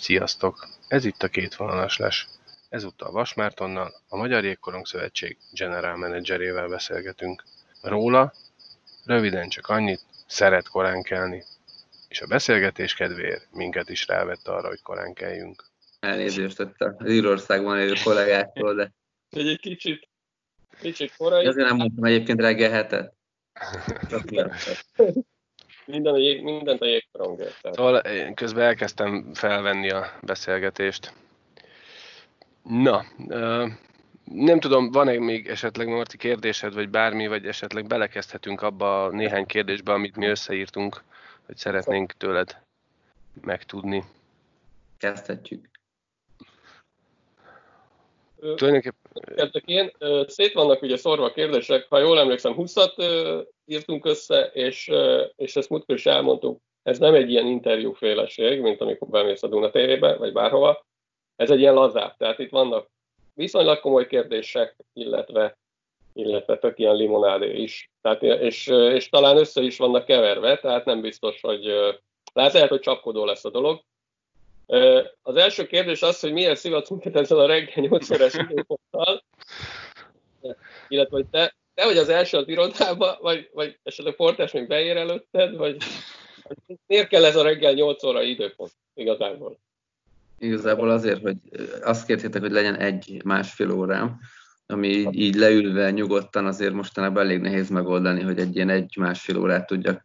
Sziasztok! Ez itt a két vonalas les. Ezúttal Vas Mártonnal, a Magyar Jégkorong Szövetség general menedzserével beszélgetünk. Róla röviden csak annyit, szeret korán kelni. És a beszélgetés kedvéért minket is rávett arra, hogy korán keljünk. Elnézést ott az Írországban élő kollégáktól, de... Egy, egy kicsit, kicsit korai. Azért nem mondtam egyébként reggel hetet. Minden a jég, mindent a jégkorongért. Szóval én közben elkezdtem felvenni a beszélgetést. Na, nem tudom, van-e még esetleg Marti kérdésed, vagy bármi, vagy esetleg belekezdhetünk abba a néhány kérdésbe, amit mi összeírtunk, hogy szeretnénk tőled megtudni. Kezdhetjük. Tulajdonképpen Kezdek én. Ö, Szét vannak ugye szorva a kérdések, ha jól emlékszem, 20-at ö, írtunk össze, és, és ezt múltkor is elmondtuk, ez nem egy ilyen interjúféleség, mint amikor bemész a Duna TV-be, vagy bárhova. Ez egy ilyen lazább. Tehát itt vannak viszonylag komoly kérdések, illetve, illetve tök ilyen limonádé is. Tehát, és, és talán össze is vannak keverve, tehát nem biztos, hogy lehet, lehet, hogy csapkodó lesz a dolog. Az első kérdés az, hogy szivatsz minket ezzel a reggel 8 órás időponttal, illetve hogy te, te vagy az első az irodába, vagy, vagy esetleg portás még beér előtted, vagy miért kell ez a reggel 8 óra időpont igazából? Igazából azért, hogy azt kértétek, hogy legyen egy másfél órám, ami így, így leülve nyugodtan azért mostanában elég nehéz megoldani, hogy egy ilyen egy-másfél órát tudjak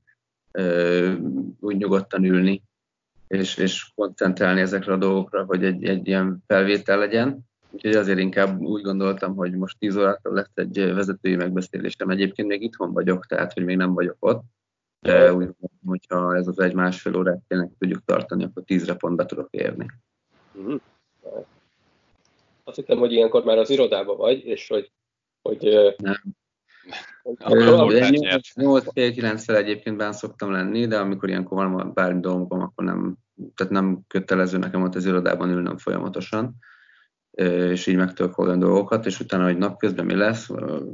ö, úgy nyugodtan ülni, és, és koncentrálni ezekre a dolgokra, hogy egy, egy ilyen felvétel legyen. Úgyhogy azért inkább úgy gondoltam, hogy most 10 órától lesz egy vezetői megbeszélésem. Egyébként még itthon vagyok, tehát hogy még nem vagyok ott. De úgy gondolom, hogyha ez az egy másfél órát tényleg tudjuk tartani, akkor 10-re pont be tudok érni. Mhm. Azt hittem, hogy ilyenkor már az irodába vagy, és hogy, hogy, Nem. Hogy Akkor Ö, alul de átnyert. 8 fél 9 fel egyébként benne szoktam lenni, de amikor ilyenkor van bármi dolgom, akkor nem, tehát nem kötelező nekem ott az irodában ülnöm folyamatosan, és így meg tudok oldani dolgokat, és utána, hogy napközben mi lesz,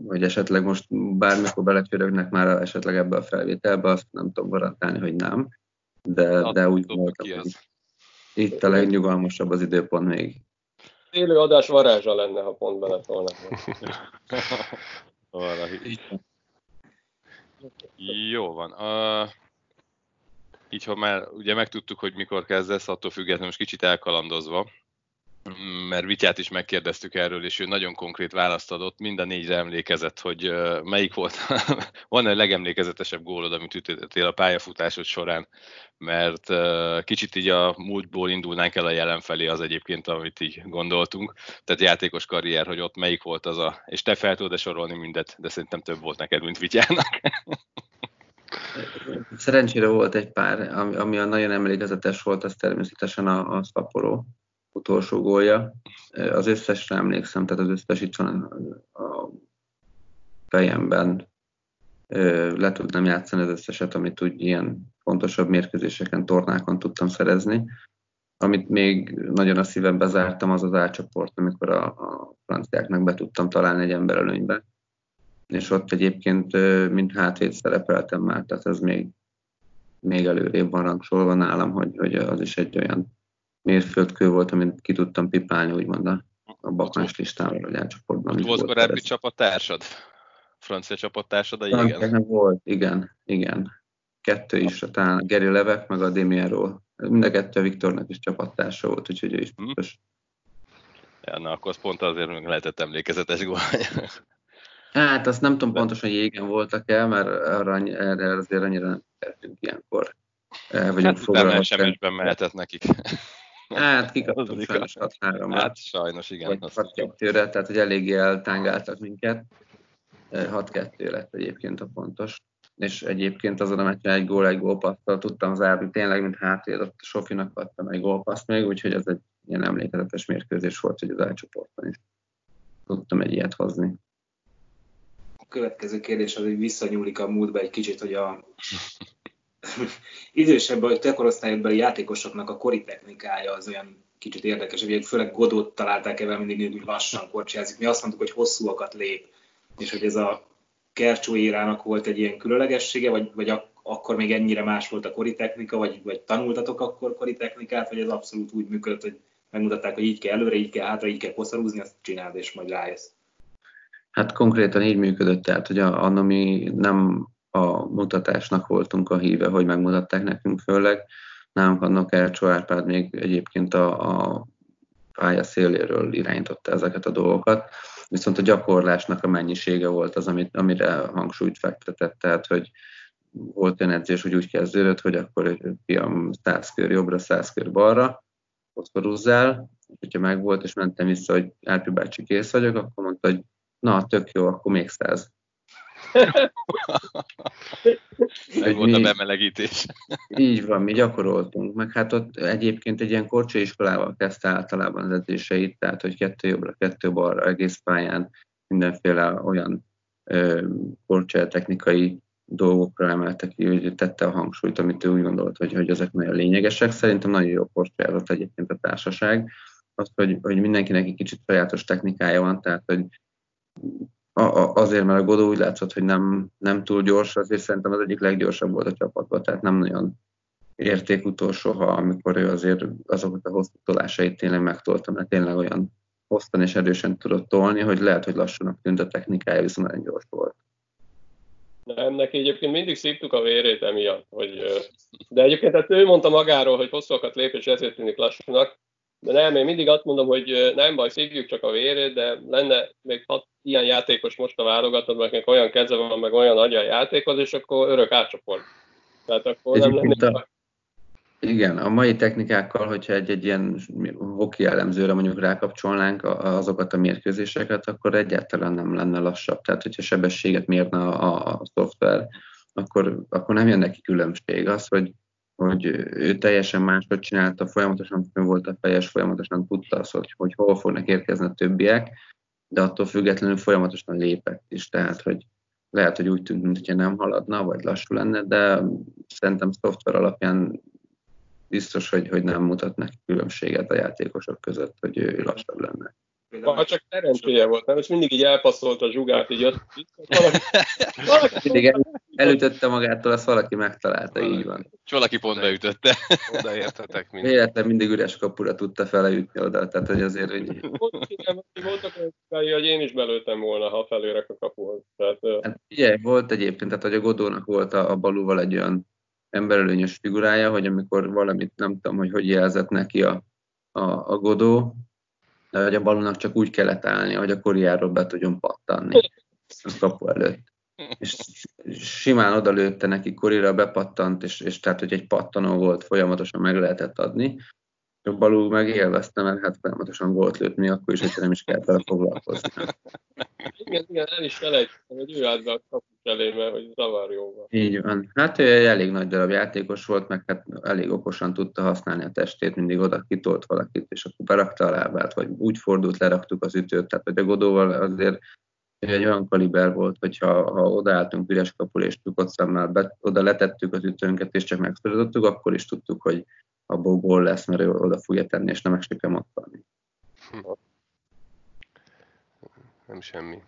vagy esetleg most bármikor beleférőknek már esetleg ebbe a felvételbe, azt nem tudom garantálni, hogy nem, de, de úgy voltam, hogy itt a legnyugalmasabb az időpont még. élő adás varázsa lenne, ha pont bele volna. Valahogy. Jó van. Uh, így, ha már ugye megtudtuk, hogy mikor kezdesz, attól függetlenül most kicsit elkalandozva, mert Vityát is megkérdeztük erről, és ő nagyon konkrét választ adott, mind a négyre emlékezett, hogy melyik volt, van egy legemlékezetesebb gólod, amit ütöttél a pályafutásod során, mert kicsit így a múltból indulnánk el a jelen felé, az egyébként, amit így gondoltunk. Tehát játékos karrier, hogy ott melyik volt az a, és te fel tudod sorolni mindet, de szerintem több volt neked, mint Vityának. Szerencsére volt egy pár, ami, ami a nagyon emlékezetes volt, az természetesen a, a Szaporó utolsó gólja. Az összesre emlékszem, tehát az összes itt van a, a fejemben. Le tudnám játszani az összeset, amit úgy ilyen fontosabb mérkőzéseken, tornákon tudtam szerezni. Amit még nagyon a szívembe zártam, az az álcsoport, amikor a, a franciáknak be tudtam találni egy ember előnybe és ott egyébként ö, mint hátvéd szerepeltem már, tehát ez még, még előrébb van rangsolva nálam, hogy, hogy az is egy olyan mérföldkő volt, amit ki tudtam pipálni, úgymond a, a bakás listámról, vagy átcsoportban. Ott volt korábbi ez. csapattársad? Francia csapattársad a jégen? Volt, igen, igen. Kettő is, talán Geri Levek, meg a Demierról. Mind a kettő a Viktornak is csapattársa volt, úgyhogy ő is Mhm. biztos. Ja, na, akkor az pont azért még lehetett emlékezetes gól. Hát azt nem tudom pontosan, hogy jégen voltak-e, mert arra, erre azért annyira nem tettünk ilyenkor. El vagyunk Hát nem SMS-ben mehetett nekik. Hát Az kikaptunk sajnos 6 3 Hát sajnos igen. vagy azt 6 2 tehát hogy eléggé eltángáltak minket. 6-2 lett egyébként a pontos. És egyébként azon a meccsen egy gól, egy gólpasszal tudtam zárni, tényleg, mint hátvéd, ott a Sofinak adtam egy gólpaszt még, úgyhogy ez egy ilyen emlékezetes mérkőzés volt, hogy az elcsoportban is tudtam egy ilyet hozni. A következő kérdés az, hogy visszanyúlik a múltba egy kicsit, hogy a idősebb, vagy te korosztályodbeli játékosoknak a kori technikája az olyan kicsit érdekes, hogy főleg Godot találták ebben mindig hogy lassan korcsolyázik. Mi azt mondtuk, hogy hosszúakat lép, és hogy ez a Kercsó érának volt egy ilyen különlegessége, vagy, vagy a, akkor még ennyire más volt a kori technika, vagy, vagy tanultatok akkor kori technikát, vagy ez abszolút úgy működött, hogy megmutatták, hogy így kell előre, így kell hátra, így kell poszarúzni, azt csináld, és majd rájössz. Hát konkrétan így működött, tehát hogy a, a mi nem a mutatásnak voltunk a híve, hogy megmutatták nekünk főleg. Nálunk annak Elcsó Árpád még egyébként a, a pálya széléről irányította ezeket a dolgokat, viszont a gyakorlásnak a mennyisége volt az, amit, amire hangsúlyt fektetett, tehát hogy volt olyan edzés, hogy úgy kezdődött, hogy akkor fiam 100 kör jobbra, 100 kör balra, foszforúzzál, és hogyha megvolt, és mentem vissza, hogy Árpi bácsi kész vagyok, akkor mondta, hogy na, tök jó, akkor még 100. Meg volt a bemelegítés. Így van, mi gyakoroltunk, meg hát ott egyébként egy ilyen iskolával kezdte általában az edzéseit, tehát hogy kettő jobbra, kettő balra, egész pályán mindenféle olyan korcsai technikai dolgokra emelte ki, hogy tette a hangsúlyt, amit ő úgy gondolt, hogy, hogy ezek nagyon lényegesek. Szerintem nagyon jó korcsolyázott egyébként a társaság. Az, hogy, hogy mindenkinek egy kicsit sajátos technikája van, tehát hogy a, a, azért, mert a Godó úgy látszott, hogy nem, nem túl gyors, azért szerintem az egyik leggyorsabb volt a csapatban, tehát nem nagyon értékutó soha, amikor ő azért azokat a hosszú tolásait tényleg megtolta, mert tényleg olyan hosszan és erősen tudott tolni, hogy lehet, hogy lassanak tűnt a technikája, viszont nagyon gyors volt. Nem, neki egyébként mindig szívtuk a vérét emiatt, hogy, de egyébként hát ő mondta magáról, hogy hosszúakat lép, és ezért tűnik lassúnak, de nem, én mindig azt mondom, hogy nem baj, szívjuk csak a vérét, de lenne még hat ilyen játékos most a válogatod, meg olyan keze van, meg olyan nagy a játékhoz, és akkor örök átcsoport. Tehát akkor nem lenne igen, a mai technikákkal, hogyha egy-egy ilyen hoki elemzőre mondjuk rákapcsolnánk azokat a mérkőzéseket, akkor egyáltalán nem lenne lassabb. Tehát, hogyha sebességet mérne a, a szoftver, akkor, akkor nem jön neki különbség. Az, hogy, hogy ő teljesen máshogy csinálta, folyamatosan fönn volt a fejes, folyamatosan tudta azt, hogy, hogy hol fognak érkezni a többiek, de attól függetlenül folyamatosan lépett is. Tehát, hogy lehet, hogy úgy tűnt, mintha nem haladna, vagy lassú lenne, de szerintem szoftver alapján biztos, hogy, hogy nem mutatnak különbséget a játékosok között, hogy ő lassabb lenne. Ha csak szerencséje volt, nem? És mindig így elpasszolt a zsugát, így jött. Valaki, valaki mindig el, elütötte magától, azt valaki megtalálta, valaki. így van. És valaki pont beütötte. Odaértetek mindig. Véletlen mindig üres kapura tudta feleütni oda, tehát hogy azért, hogy... Voltak olyan hogy én is belőttem volna, ha felérek a kapuhoz. Tehát, hát, ugye, volt egyébként, tehát hogy a Godónak volt a, a balúval egy olyan emberölőnyös figurája, hogy amikor valamit nem tudom, hogy hogy jelzett neki a, a, a Godó, de hogy a balónak csak úgy kellett állni, hogy a koriáról be tudjon pattanni a kapu előtt. És simán odalőtte neki korira, bepattant, és, és tehát, hogy egy pattanó volt, folyamatosan meg lehetett adni. Balú meg élvezte, mert hát folyamatosan volt lőtt mi, akkor is, hogyha nem is kellett vele foglalkozni. Igen, igen, el is felejtettem, hogy ő állt be a kapus elé, mert hogy zavarjóval. Így van. Hát ő elég nagy darab játékos volt, meg hát elég okosan tudta használni a testét, mindig oda kitolt valakit, és akkor berakta a lábát, vagy úgy fordult, leraktuk az ütőt, tehát hogy a Godóval azért egy olyan kaliber volt, hogyha ha odaálltunk üres kapul és tukott szemmel, be, oda letettük az ütőnket, és csak megszorítottuk, akkor is tudtuk, hogy abból gól lesz, mert ő oda fogja tenni, és nem esik el Nem semmi.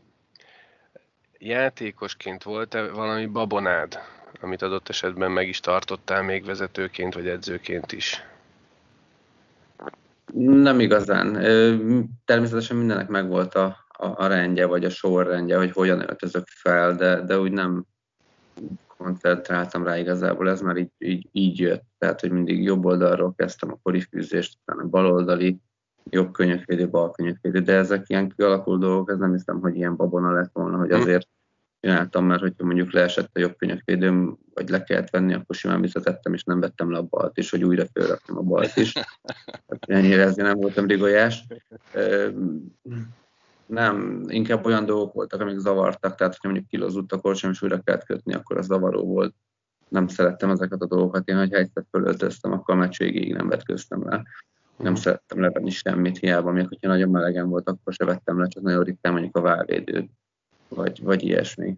Játékosként volt-e valami babonád, amit adott esetben meg is tartottál még vezetőként vagy edzőként is? Nem igazán. Természetesen mindennek megvolt a, a, a rendje, vagy a sorrendje, hogy hogyan öltözök fel, de, de úgy nem koncentráltam rá igazából, ez már így, így, így jött. Tehát, hogy mindig jobb oldalról kezdtem a korifűzést, utána baloldali, jobb könyökvédő, bal könyökvédő, de ezek ilyen kialakuló dolgok, ez nem hiszem, hogy ilyen babona lett volna, hogy hm. azért csináltam, mert hogyha mondjuk leesett a jobb könyökvédőm, vagy le kellett venni, akkor simán visszatettem, és nem vettem le a balt is, hogy újra fölraktam a balt is. Hát ennyire ezért nem voltam rigolyás nem, inkább olyan dolgok voltak, amik zavartak, tehát hogyha mondjuk kilózott a korsam, és újra kellett kötni, akkor az zavaró volt. Nem szerettem ezeket a dolgokat. Én, hogyha egyszer fölöltöztem, akkor a meccs végéig nem vetköztem le. Nem szerettem levenni semmit, hiába, még hogyha nagyon melegen volt, akkor se vettem le, csak nagyon ritkán mondjuk a válvédőt, vagy, vagy ilyesmi.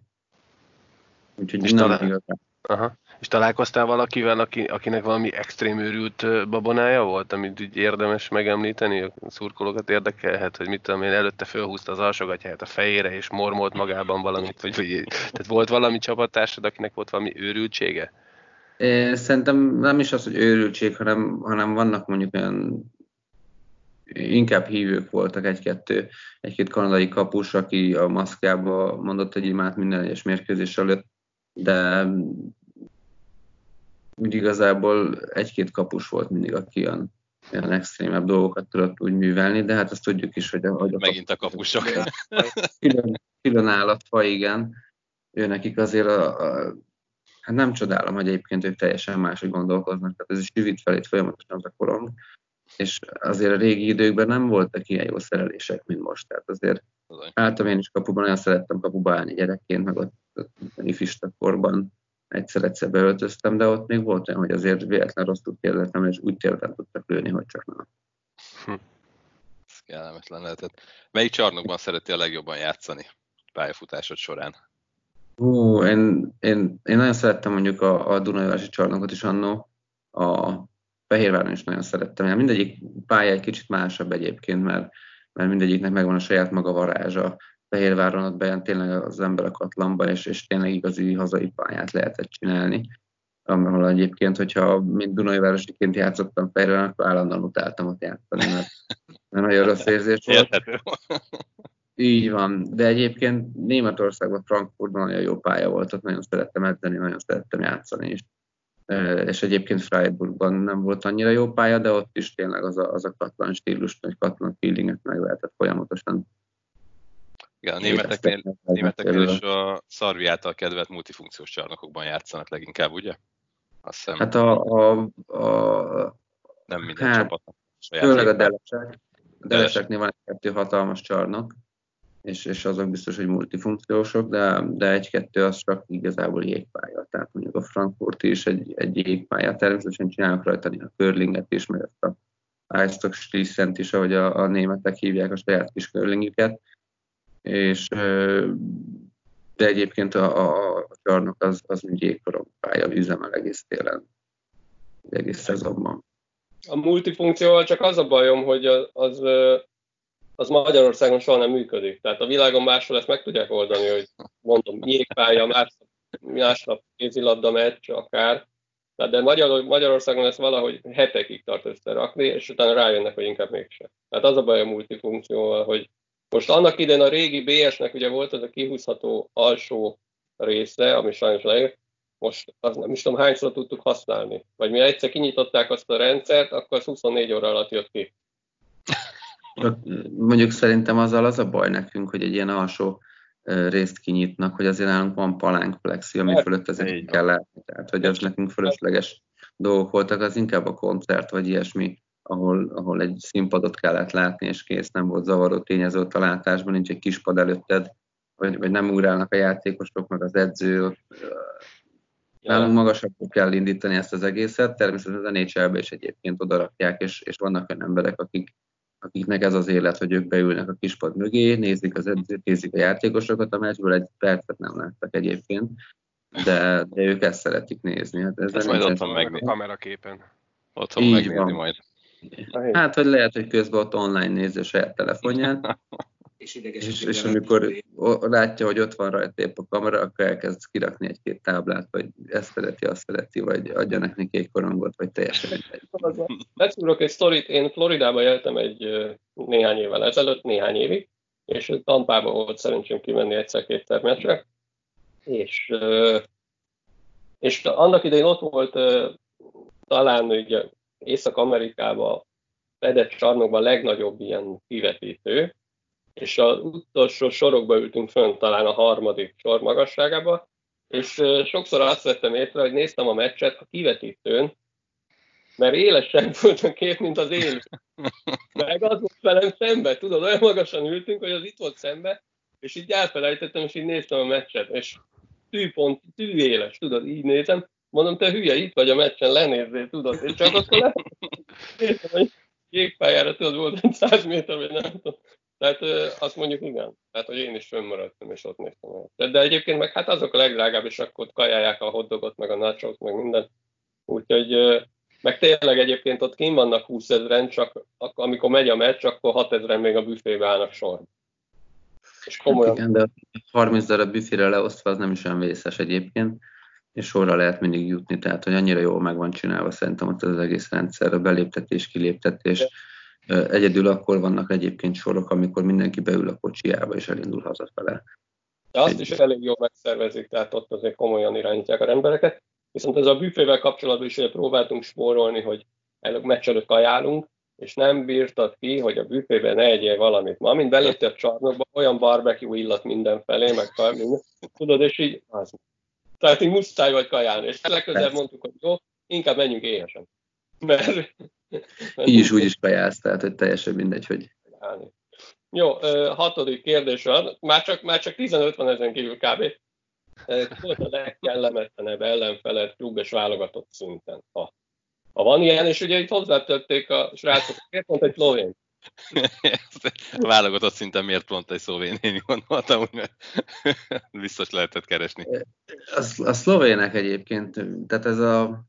Úgyhogy és nem talán, igazán. Aha. És találkoztál valakivel, aki, akinek valami extrém őrült babonája volt, amit úgy érdemes megemlíteni? A szurkolókat érdekelhet, hogy mit tudom én, előtte fölhúzta az alsogatját a fejére, és mormolt magában valamit, vagy, vagy tehát volt valami csapattársad, akinek volt valami őrültsége? Szerintem nem is az, hogy őrültség, hanem, hanem vannak mondjuk olyan inkább hívők voltak egy-kettő, egy-két kanadai kapus, aki a maszkjába mondott egy imát minden egyes mérkőzés előtt, de úgy igazából egy-két kapus volt mindig, aki olyan, olyan extrémebb dolgokat tudott úgy művelni, de hát azt tudjuk is, hogy a, hogy a Megint a kapusok. Külön, külön állatfa, igen. Ő nekik azért a, a hát nem csodálom, hogy egyébként ők teljesen máshogy gondolkoznak, tehát ez is üvít fel itt folyamatosan az a korong, és azért a régi időkben nem voltak ilyen jó szerelések, mint most, tehát azért álltam én is kapuban, olyan szerettem kapuba állni gyerekként, meg ott, ott ifista korban egyszer-egyszer beöltöztem, de ott még volt olyan, hogy azért véletlen rosszul kérdeztem, és úgy térben tudtak lőni, hogy csak nem. Hm. Ez kellemetlen lehetett. Melyik csarnokban szereti a legjobban játszani pályafutásod során? Hú, én, én, én nagyon szerettem mondjuk a, a Dunajási csarnokot is annó, a Fehérváron is nagyon szerettem. Mindegyik pálya egy kicsit másabb egyébként, mert, mert mindegyiknek megvan a saját maga varázsa. Fehérváron ott bejön tényleg az ember a katlamba, és, és tényleg igazi hazai pályát lehetett csinálni. Ahol egyébként, hogyha mint Dunai Városiként játszottam Fehérváron, akkor állandóan utáltam ott játszani, mert, mert nagyon rossz érzés volt. Így van, de egyébként Németországban, Frankfurtban nagyon jó pálya volt, ott nagyon szerettem edzeni, nagyon szerettem játszani is. És egyébként Freiburgban nem volt annyira jó pálya, de ott is tényleg az a, az a katlan stílus, vagy katlan feelinget meg lehetett folyamatosan. Igen, a németeknél, németeknél is a Szarvi által kedvelt multifunkciós csarnokokban játszanak leginkább, ugye? Azt hiszem. Hát a, a, a nem minden hát, csapat. Főleg a Delesek. A Deleseknél van egy kettő hatalmas csarnok, és, és azok biztos, hogy multifunkciósok, de, de egy-kettő az csak igazából jégpálya. Tehát mondjuk a Frankfurt is egy, egy jégpálya. Természetesen csinálnak rajta a curlinget is, meg ezt a Eisstock Schlissent is, ahogy a, a németek hívják a saját kis curlingüket. És de egyébként a, a, a csarnok az, az úgy jégkorong pálya, üzemel egész télen, egész szezonban. A multifunkcióval csak az a bajom, hogy az, az az Magyarországon soha nem működik. Tehát a világon máshol ezt meg tudják oldani, hogy mondom, jégpálya, másnap, másnap kézilabda meccs, akár. De Magyar, Magyarországon ezt valahogy hetekig tart összerakni, és utána rájönnek, hogy inkább mégsem. Tehát az a baj a multifunkcióval, hogy most annak idején a régi BS-nek ugye volt az a kihúzható alsó része, ami sajnos lejött, most az nem is tudom hányszor tudtuk használni. Vagy mi egyszer kinyitották azt a rendszert, akkor az 24 óra alatt jött ki. Mondjuk szerintem azzal az a baj nekünk, hogy egy ilyen alsó részt kinyitnak, hogy azért nálunk van palánk flexi, ami hát, fölött azért kell látni. Tehát, hogy az nekünk fölösleges dolgok voltak, az inkább a koncert, vagy ilyesmi, ahol, ahol egy színpadot kellett látni, és kész, nem volt zavaró tényező a látásban, nincs egy kispad előtted, vagy, vagy nem ugrálnak a játékosok, meg az edző, ott, Nálunk magasabbra kell indítani ezt az egészet, természetesen az nhl is egyébként odarakják, és, és vannak olyan emberek, akik akiknek ez az élet, hogy ők beülnek a kispad mögé, nézik az edzőt, nézik a játékosokat, a meccsből egy percet nem láttak egyébként, de, de ők ezt szeretik nézni. Hát ez ezt majd otthon megnézni. Kameraképen. Otthon Így megnézni van. majd. Hát, hogy lehet, hogy közben ott online nézi a saját telefonján, és ideges. És, és amikor látja, hogy ott van rajta épp a kamera, akkor elkezd kirakni egy-két táblát, vagy ezt szereti, azt szereti, vagy adjanak neki egy korongot, vagy teljesen mindegy. Megszúrok egy sztorit, én Floridában éltem egy néhány évvel ezelőtt, néhány évig, és Tampában volt szerencsém kimenni egyszer-kétszer meccsre, és, és annak idején ott volt talán ugye Észak-Amerikában fedett csarnokban a legnagyobb ilyen kivetítő, és az utolsó sorokba ültünk fönn, talán a harmadik sor magasságába, és sokszor azt vettem észre, hogy néztem a meccset a kivetítőn, mert élesen volt a kép, mint az én. Meg az volt velem szembe, tudod, olyan magasan ültünk, hogy az itt volt szembe, és így elfelejtettem, és így néztem a meccset, és tűpont, tűéles, tudod, így nézem, mondom, te hülye, itt vagy a meccsen, lenézzél, tudod, és csak akkor le... néztem, hogy jégpályára, tudod, volt egy száz méter, vagy nem tudom, tehát azt mondjuk igen. Tehát, hogy én is fönnmaradtam, és ott néztem el. De, de egyébként meg hát azok a legdrágább, és akkor kajálják a hotdogot, meg a nachos, meg minden. Úgyhogy meg tényleg egyébként ott kim vannak 20 ezeren, csak amikor megy a meccs, akkor 6 ezeren még a büfébe állnak sor. És komolyan. Hát igen, de 30 darab büfére leosztva az nem is olyan vészes egyébként. És sorra lehet mindig jutni, tehát hogy annyira jól meg van csinálva szerintem ott az egész rendszer, a beléptetés, kiléptetés. Egyedül akkor vannak egyébként sorok, amikor mindenki beül a kocsiába és elindul hazafele. De azt is elég jól megszervezik, tehát ott azért komolyan irányítják a embereket. Viszont ez a büfével kapcsolatban is próbáltunk spórolni, hogy előbb meccs előtt ajánlunk, és nem bírtad ki, hogy a büfében ne egyél valamit. Ma, amint beléptél a csarnokba, olyan barbecue illat mindenfelé, meg minden, tudod, és így az. Tehát így muszáj vagy kajálni. És legközelebb mondtuk, hogy jó, inkább menjünk éhesen. Mert, mert így is úgy is kajálsz, tehát hogy teljesen mindegy, hogy... Jó, hatodik kérdés van. Már csak, már csak 15 van ezen kívül kb. Volt a legkellemetlenebb ellenfeled klub és válogatott szinten? Ha ha van ilyen, és ugye itt hozzátették a srácok, miért pont egy szlovén? Válogatott szinten miért pont egy szlovén, én gondoltam, hogy biztos lehetett keresni. A, a szlovének egyébként, tehát ez a,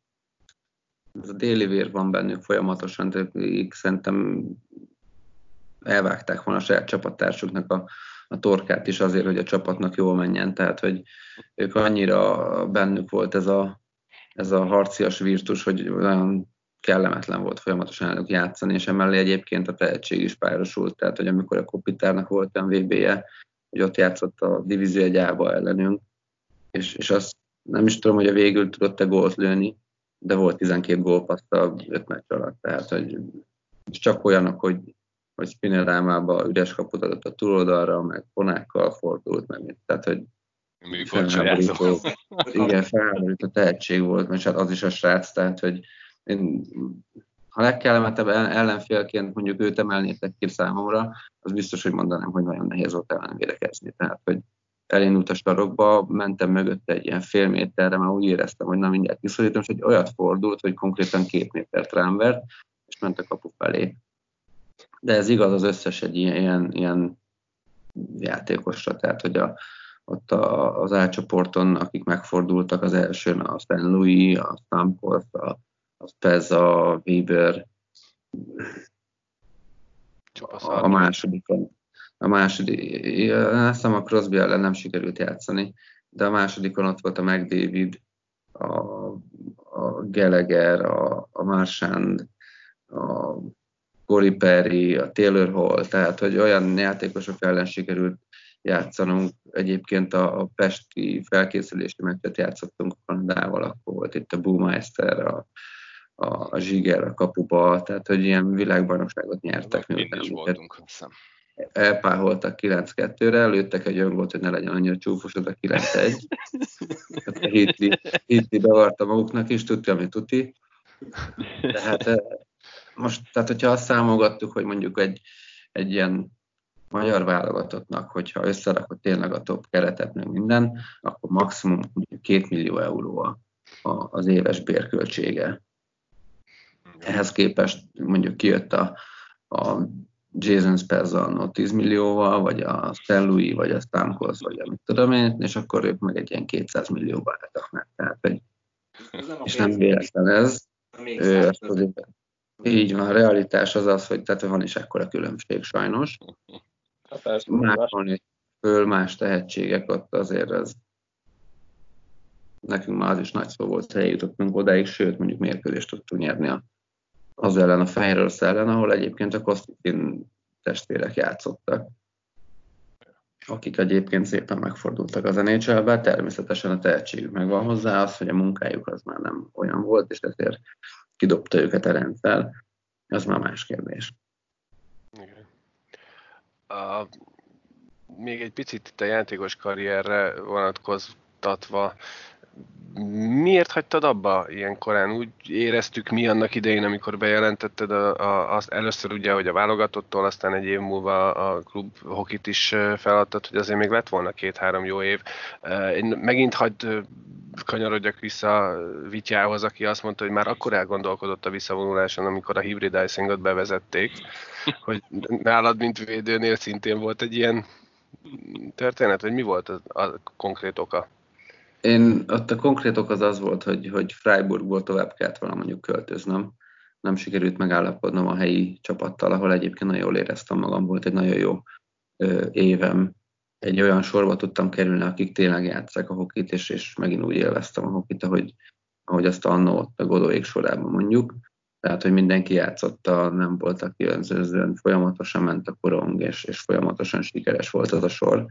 ez a déli vér van bennük folyamatosan, tehát szerintem elvágták volna a saját csapattársuknak a, a torkát is azért, hogy a csapatnak jól menjen, tehát hogy ők annyira bennük volt ez a, ez a harcias virtus, hogy olyan kellemetlen volt folyamatosan elnök játszani, és emellé egyébként a tehetség is párosult, tehát hogy amikor a Kopitárnak volt olyan VB-je, hogy ott játszott a divízió egyába ellenünk, és, és azt nem is tudom, hogy a végül tudott-e gólt lőni, de volt 12 gólpaszt a 5 meccs alatt, tehát hogy csak olyanok, hogy, hogy Spinellámába üres kaput adott a túloldalra, meg fonákkal fordult, meg. Tehát hogy. Igen, felháborít a tehetség volt, mert hát az is a srác, tehát hogy én, ha legkellemetebb ellenfélként mondjuk őt emelnétek ki számomra, az biztos, hogy mondanám, hogy nagyon nehéz volt ellen védekezni. Tehát, hogy elindult a starokba, mentem mögötte egy ilyen fél méterre, már úgy éreztem, hogy na mindjárt kiszorítom, és egy olyat fordult, hogy konkrétan két métert rám vert, és ment a kapu felé. De ez igaz az összes egy ilyen, ilyen, ilyen játékosra, tehát hogy a, ott a, az elcsoporton, akik megfordultak az elsőn, a St. Louis, a Stamkos, a, a Peza, a Weber, a, a másodikon. A második, azt hiszem a Crosby ellen nem sikerült játszani, de a másodikon ott volt a McDavid, a, a Gallagher, a, a Marchand, a Corey Perry, a Taylor Hall, tehát hogy olyan játékosok ellen sikerült játszanunk. Egyébként a, a Pesti felkészülési meccset játszottunk Kanadával, akkor volt itt a Boomeister, a, a, Zsiger a kapuba, tehát hogy ilyen világbajnokságot nyertek. Én is voltunk, hiszem. Elpáholtak 9-2-re, lőttek egy öngolt, hogy ne legyen annyira csúfos, az a 9-1. Hát a Hitli, Hitli bevarta maguknak is, tudja, ami tuti. Tehát eh, most, tehát hogyha azt számogattuk, hogy mondjuk egy, egy ilyen magyar válogatottnak, hogyha összerakod tényleg a top keretet, meg minden, akkor maximum 2 millió euró az éves bérköltsége. Ehhez képest mondjuk kijött a, a Jason Spezzano 10 millióval, vagy a Louis, vagy a Stamkos, vagy amit tudom én, és akkor ők meg egy ilyen 200 millióval álltak meg. Tehát, hogy, és nem véletlen ez. Ő, így van, a realitás az az, hogy tehát van is ekkora különbség sajnos. Máshol is föl, más tehetségek ott azért ez nekünk már az is nagy szó volt, hogy eljutottunk odáig, sőt mondjuk mérkőzést tudtunk nyerni a, az ellen, a Fehér ellen, ahol egyébként a Kosztin testvérek játszottak akik egyébként szépen megfordultak az nhl természetesen a tehetségük megvan hozzá, az, hogy a munkájuk az már nem olyan volt, és ezért kidobta őket a rendszer, az már más kérdés. Igen. A, még egy picit itt a játékos karrierre vonatkoztatva, miért hagytad abba ilyen korán? Úgy éreztük mi annak idején, amikor bejelentetted a, a, azt először ugye, hogy a válogatottól, aztán egy év múlva a klub hokit is feladtad, hogy azért még lett volna két-három jó év. Én megint hagyd kanyarodjak vissza Vityához, aki azt mondta, hogy már akkor elgondolkodott a visszavonuláson, amikor a hybrid icingot bevezették, hogy nálad, mint védőnél szintén volt egy ilyen történet, vagy mi volt a, a konkrét oka? Én ott a konkrét ok az az volt, hogy, hogy Freiburgból tovább kellett volna mondjuk költöznöm. Nem sikerült megállapodnom a helyi csapattal, ahol egyébként nagyon jól éreztem magam, volt egy nagyon jó ö, évem, egy olyan sorba tudtam kerülni, akik tényleg játszák a hokit, és, és megint úgy élveztem a hokit, ahogy, ahogy azt annó ott a Godóék sorában mondjuk. Tehát, hogy mindenki játszotta, nem voltak jönzőzőn, folyamatosan ment a korong, és, és folyamatosan sikeres volt az a sor.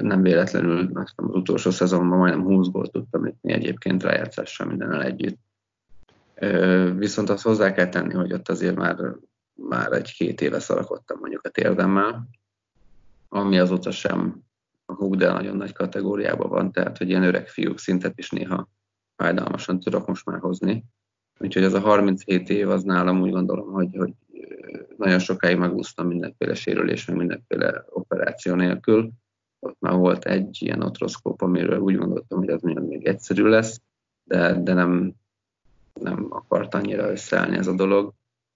Nem véletlenül azt az utolsó szezonban majdnem 20 gólt tudtam ütni egyébként rájátszással mindennel együtt. Viszont azt hozzá kell tenni, hogy ott azért már, már egy-két éve szarakodtam mondjuk a térdemmel, ami azóta sem a húg, de nagyon nagy kategóriában van, tehát hogy ilyen öreg fiúk szintet is néha fájdalmasan tudok most már hozni. Úgyhogy ez a 37 év az nálam úgy gondolom, hogy, hogy nagyon sokáig megúsztam mindenféle sérülés, meg mindenféle operáció nélkül. Ott már volt egy ilyen otroszkóp, amiről úgy gondoltam, hogy ez még egyszerű lesz, de, de nem, nem akart annyira összeállni ez a dolog.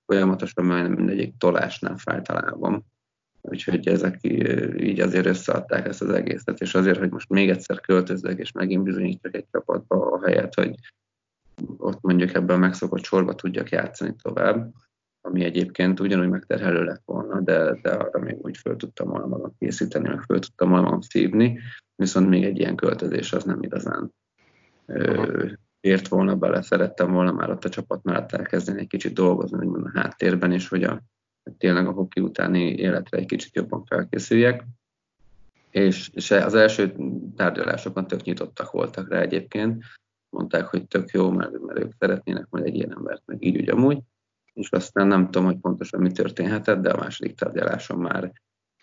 Folyamatosan majdnem mindegyik tolásnál fájt a lábam. Úgyhogy ezek így azért összeadták ezt az egészet, és azért, hogy most még egyszer költözzek, és megint bizonyítsak egy csapatba a helyet, hogy ott mondjuk ebben a megszokott sorba tudjak játszani tovább, ami egyébként ugyanúgy megterhelő lett volna, de, de arra még úgy föl tudtam volna magam készíteni, meg föl tudtam volna magam szívni, viszont még egy ilyen költözés az nem igazán ö, ért volna bele, szerettem volna már ott a csapat mellett elkezdeni egy kicsit dolgozni, úgymond a háttérben, és hogy a, tényleg a hoki utáni életre egy kicsit jobban felkészüljek. És, és az első tárgyalásokon tök nyitottak voltak rá egyébként, mondták, hogy tök jó, mert, mert ők szeretnének majd egy ilyen embert, meg így ugyanúgy, és aztán nem tudom, hogy pontosan mi történhetett, de a második tárgyaláson már,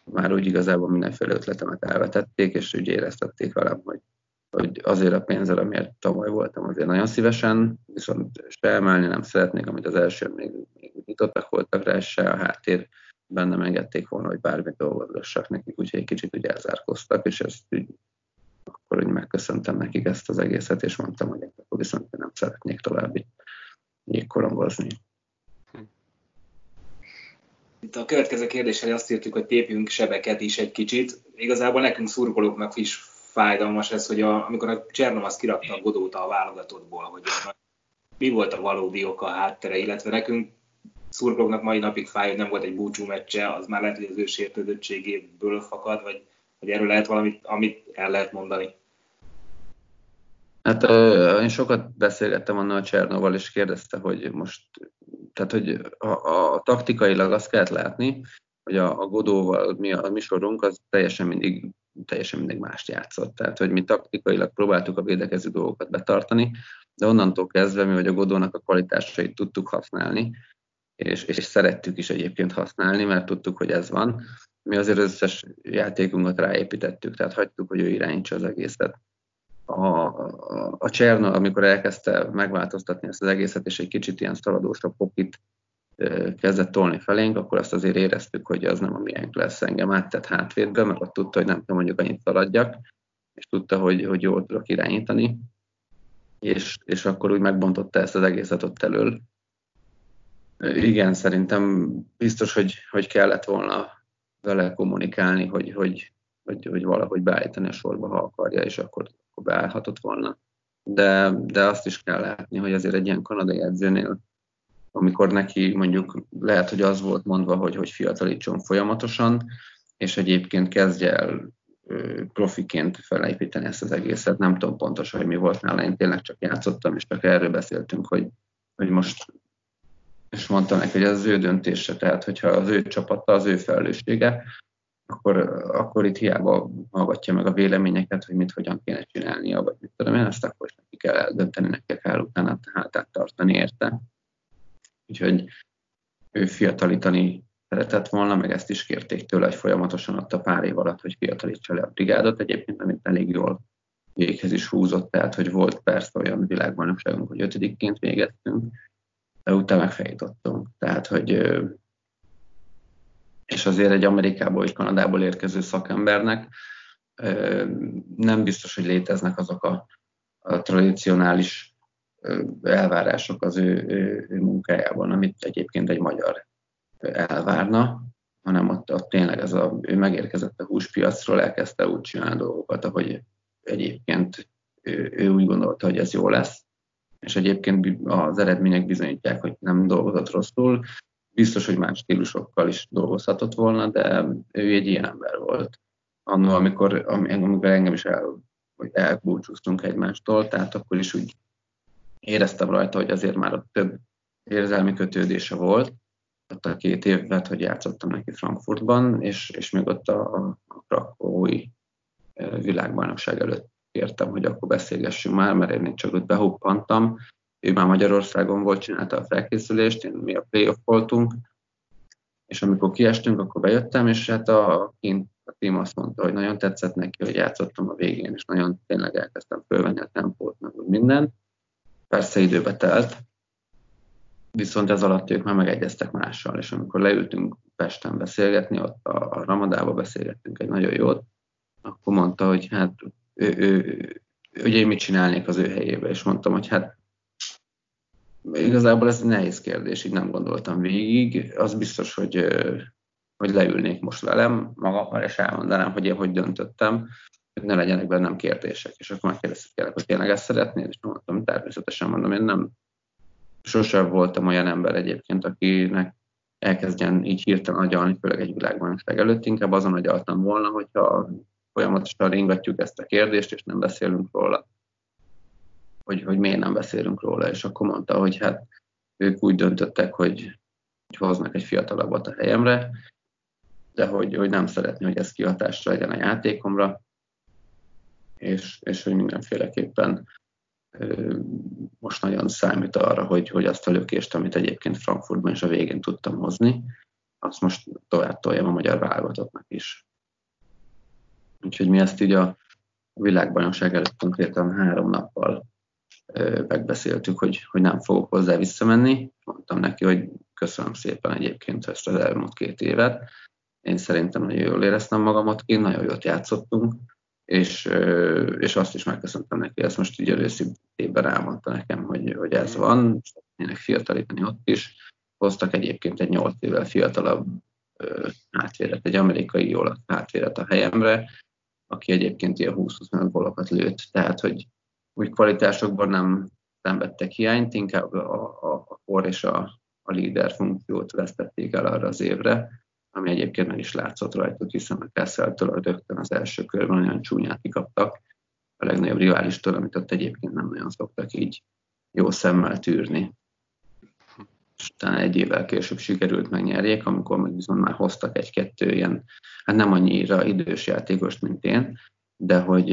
már úgy igazából mindenféle ötletemet elvetették, és úgy éreztették velem, hogy, hogy azért a pénzzel, amiért tavaly voltam, azért nagyon szívesen, viszont se emelni nem szeretnék, amit az első még, még nyitottak voltak rá, se a háttér bennem engedték volna, hogy bármit dolgozgassak nekik, úgyhogy egy kicsit úgy elzárkoztak, és ezt úgy akkor úgy megköszöntem nekik ezt az egészet, és mondtam, hogy akkor viszont nem szeretnék tovább így korongozni. Itt a következő kérdésre azt írtuk, hogy tépjünk sebeket is egy kicsit. Igazából nekünk szurkolóknak is fájdalmas ez, hogy a, amikor a Csernom azt kirakta a Godóta a válogatottból, hogy mi volt a valódi oka a háttere, illetve nekünk szurkolóknak mai napig fáj, hogy nem volt egy búcsú meccse, az már lehet, hogy az ő sértődöttségéből fakad, vagy, vagy erről lehet valamit, amit el lehet mondani. Hát én sokat beszélgettem annál a Csernóval, és kérdezte, hogy most, tehát hogy a, a taktikailag azt kellett látni, hogy a, a Godóval mi a, a mi sorunk, az teljesen mindig, teljesen mindig mást játszott. Tehát, hogy mi taktikailag próbáltuk a védekező dolgokat betartani, de onnantól kezdve mi, hogy a Godónak a kvalitásait tudtuk használni, és, és szerettük is egyébként használni, mert tudtuk, hogy ez van. Mi azért összes játékunkat ráépítettük, tehát hagytuk, hogy ő irányítsa az egészet a, a, Cserna, amikor elkezdte megváltoztatni ezt az egészet, és egy kicsit ilyen szaladósabb hokit kezdett tolni felénk, akkor azt azért éreztük, hogy az nem a miénk lesz engem áttett hátvédbe, mert ott tudta, hogy nem tudom mondjuk annyit szaladjak, és tudta, hogy, hogy jól tudok irányítani, és, és akkor úgy megbontotta ezt az egészet ott elől. Igen, szerintem biztos, hogy, hogy kellett volna vele kommunikálni, hogy, hogy, hogy, hogy valahogy beállítani a sorba, ha akarja, és akkor akkor beállhatott volna. De, de azt is kell látni, hogy azért egy ilyen kanadai edzőnél, amikor neki mondjuk lehet, hogy az volt mondva, hogy, hogy fiatalítson folyamatosan, és egyébként kezdje el profiként felépíteni ezt az egészet. Nem tudom pontosan, hogy mi volt nála, én tényleg csak játszottam, és csak erről beszéltünk, hogy, hogy most és mondtam neki, hogy ez az ő döntése, tehát hogyha az ő csapata, az ő felelőssége, akkor, akkor itt hiába hallgatja meg a véleményeket, hogy mit hogyan kéne csinálnia, vagy mit tudom én, ezt akkor is neki kell eldönteni, neki kell utána hátát tartani érte. Úgyhogy ő fiatalítani szeretett volna, meg ezt is kérték tőle, hogy folyamatosan adta pár év alatt, hogy fiatalítsa le a brigádot, egyébként amit elég jól véghez is húzott, tehát hogy volt persze olyan világbajnokságunk, hogy ötödikként végeztünk, de utána megfejítottunk. Tehát, hogy és azért egy Amerikából vagy Kanadából érkező szakembernek nem biztos, hogy léteznek azok a, a tradicionális elvárások az ő, ő, ő munkájában, amit egyébként egy magyar elvárna, hanem ott, ott tényleg ez a, ő megérkezett a húspiacról, elkezdte úgy csinálni dolgokat, ahogy egyébként ő, ő úgy gondolta, hogy ez jó lesz, és egyébként az eredmények bizonyítják, hogy nem dolgozott rosszul, biztos, hogy más stílusokkal is dolgozhatott volna, de ő egy ilyen ember volt, annól, amikor, amikor engem is el, hogy elbúcsúztunk egymástól, tehát akkor is úgy éreztem rajta, hogy azért már ott több érzelmi kötődése volt, ott a két évet, hogy játszottam neki Frankfurtban, és, és még ott a, a, a krakói világbajnokság előtt kértem, hogy akkor beszélgessünk már, mert én csak ott behuppantam, ő már Magyarországon volt, csinálta a felkészülést, én, mi a playoff voltunk, és amikor kiestünk, akkor bejöttem, és hát a, kint a tím azt mondta, hogy nagyon tetszett neki, hogy játszottam a végén, és nagyon tényleg elkezdtem fölvenni a tempót, meg minden. Persze időbe telt, viszont ez alatt ők már megegyeztek mással, és amikor leültünk Pesten beszélgetni, ott a, a Ramadába beszélgettünk egy nagyon jót, akkor mondta, hogy hát ő, ő, ő, ugye én mit csinálnék az ő helyébe, és mondtam, hogy hát igazából ez egy nehéz kérdés, így nem gondoltam végig. Az biztos, hogy, hogy leülnék most velem magammal, és elmondanám, hogy én hogy döntöttem, hogy ne legyenek bennem kérdések. És akkor megkérdezték hogy tényleg ezt szeretnéd, és mondtam, természetesen mondom, én nem sosem voltam olyan ember egyébként, akinek elkezdjen így hirtelen agyalni, főleg egy világbajnokság előtt, inkább azon agyaltam volna, hogyha folyamatosan ringatjuk ezt a kérdést, és nem beszélünk róla, hogy, hogy miért nem beszélünk róla, és akkor mondta, hogy hát ők úgy döntöttek, hogy, hogy hoznak egy fiatalabbat a helyemre, de hogy, hogy nem szeretné, hogy ez kihatásra legyen a játékomra, és, és hogy mindenféleképpen most nagyon számít arra, hogy, hogy azt a lökést, amit egyébként Frankfurtban is a végén tudtam hozni, azt most tovább toljam a magyar válogatottnak is. Úgyhogy mi ezt így a világbajnokság előtt konkrétan három nappal megbeszéltük, hogy, hogy nem fogok hozzá visszamenni. Mondtam neki, hogy köszönöm szépen egyébként ezt az elmúlt két évet. Én szerintem nagyon jól éreztem magamat ki, nagyon jót játszottunk, és, és azt is megköszöntem neki, ezt most így előszintében elmondta nekem, hogy, hogy ez van, szeretnének fiatalítani ott is. Hoztak egyébként egy nyolc évvel fiatalabb hátvéret, egy amerikai jól hátvéret a helyemre, aki egyébként ilyen 20-25 gólokat lőtt, tehát hogy úgy kvalitásokban nem szenvedtek hiányt, inkább a, a, a kor és a, a líder funkciót vesztették el arra az évre, ami egyébként meg is látszott rajtuk, hiszen a Kesseltől rögtön az első körben olyan csúnyát kikaptak, a legnagyobb riválistól, amit ott egyébként nem nagyon szoktak így jó szemmel tűrni. És utána egy évvel később sikerült megnyerjék, amikor meg viszont már hoztak egy-kettő ilyen, hát nem annyira idős játékost, mint én, de hogy,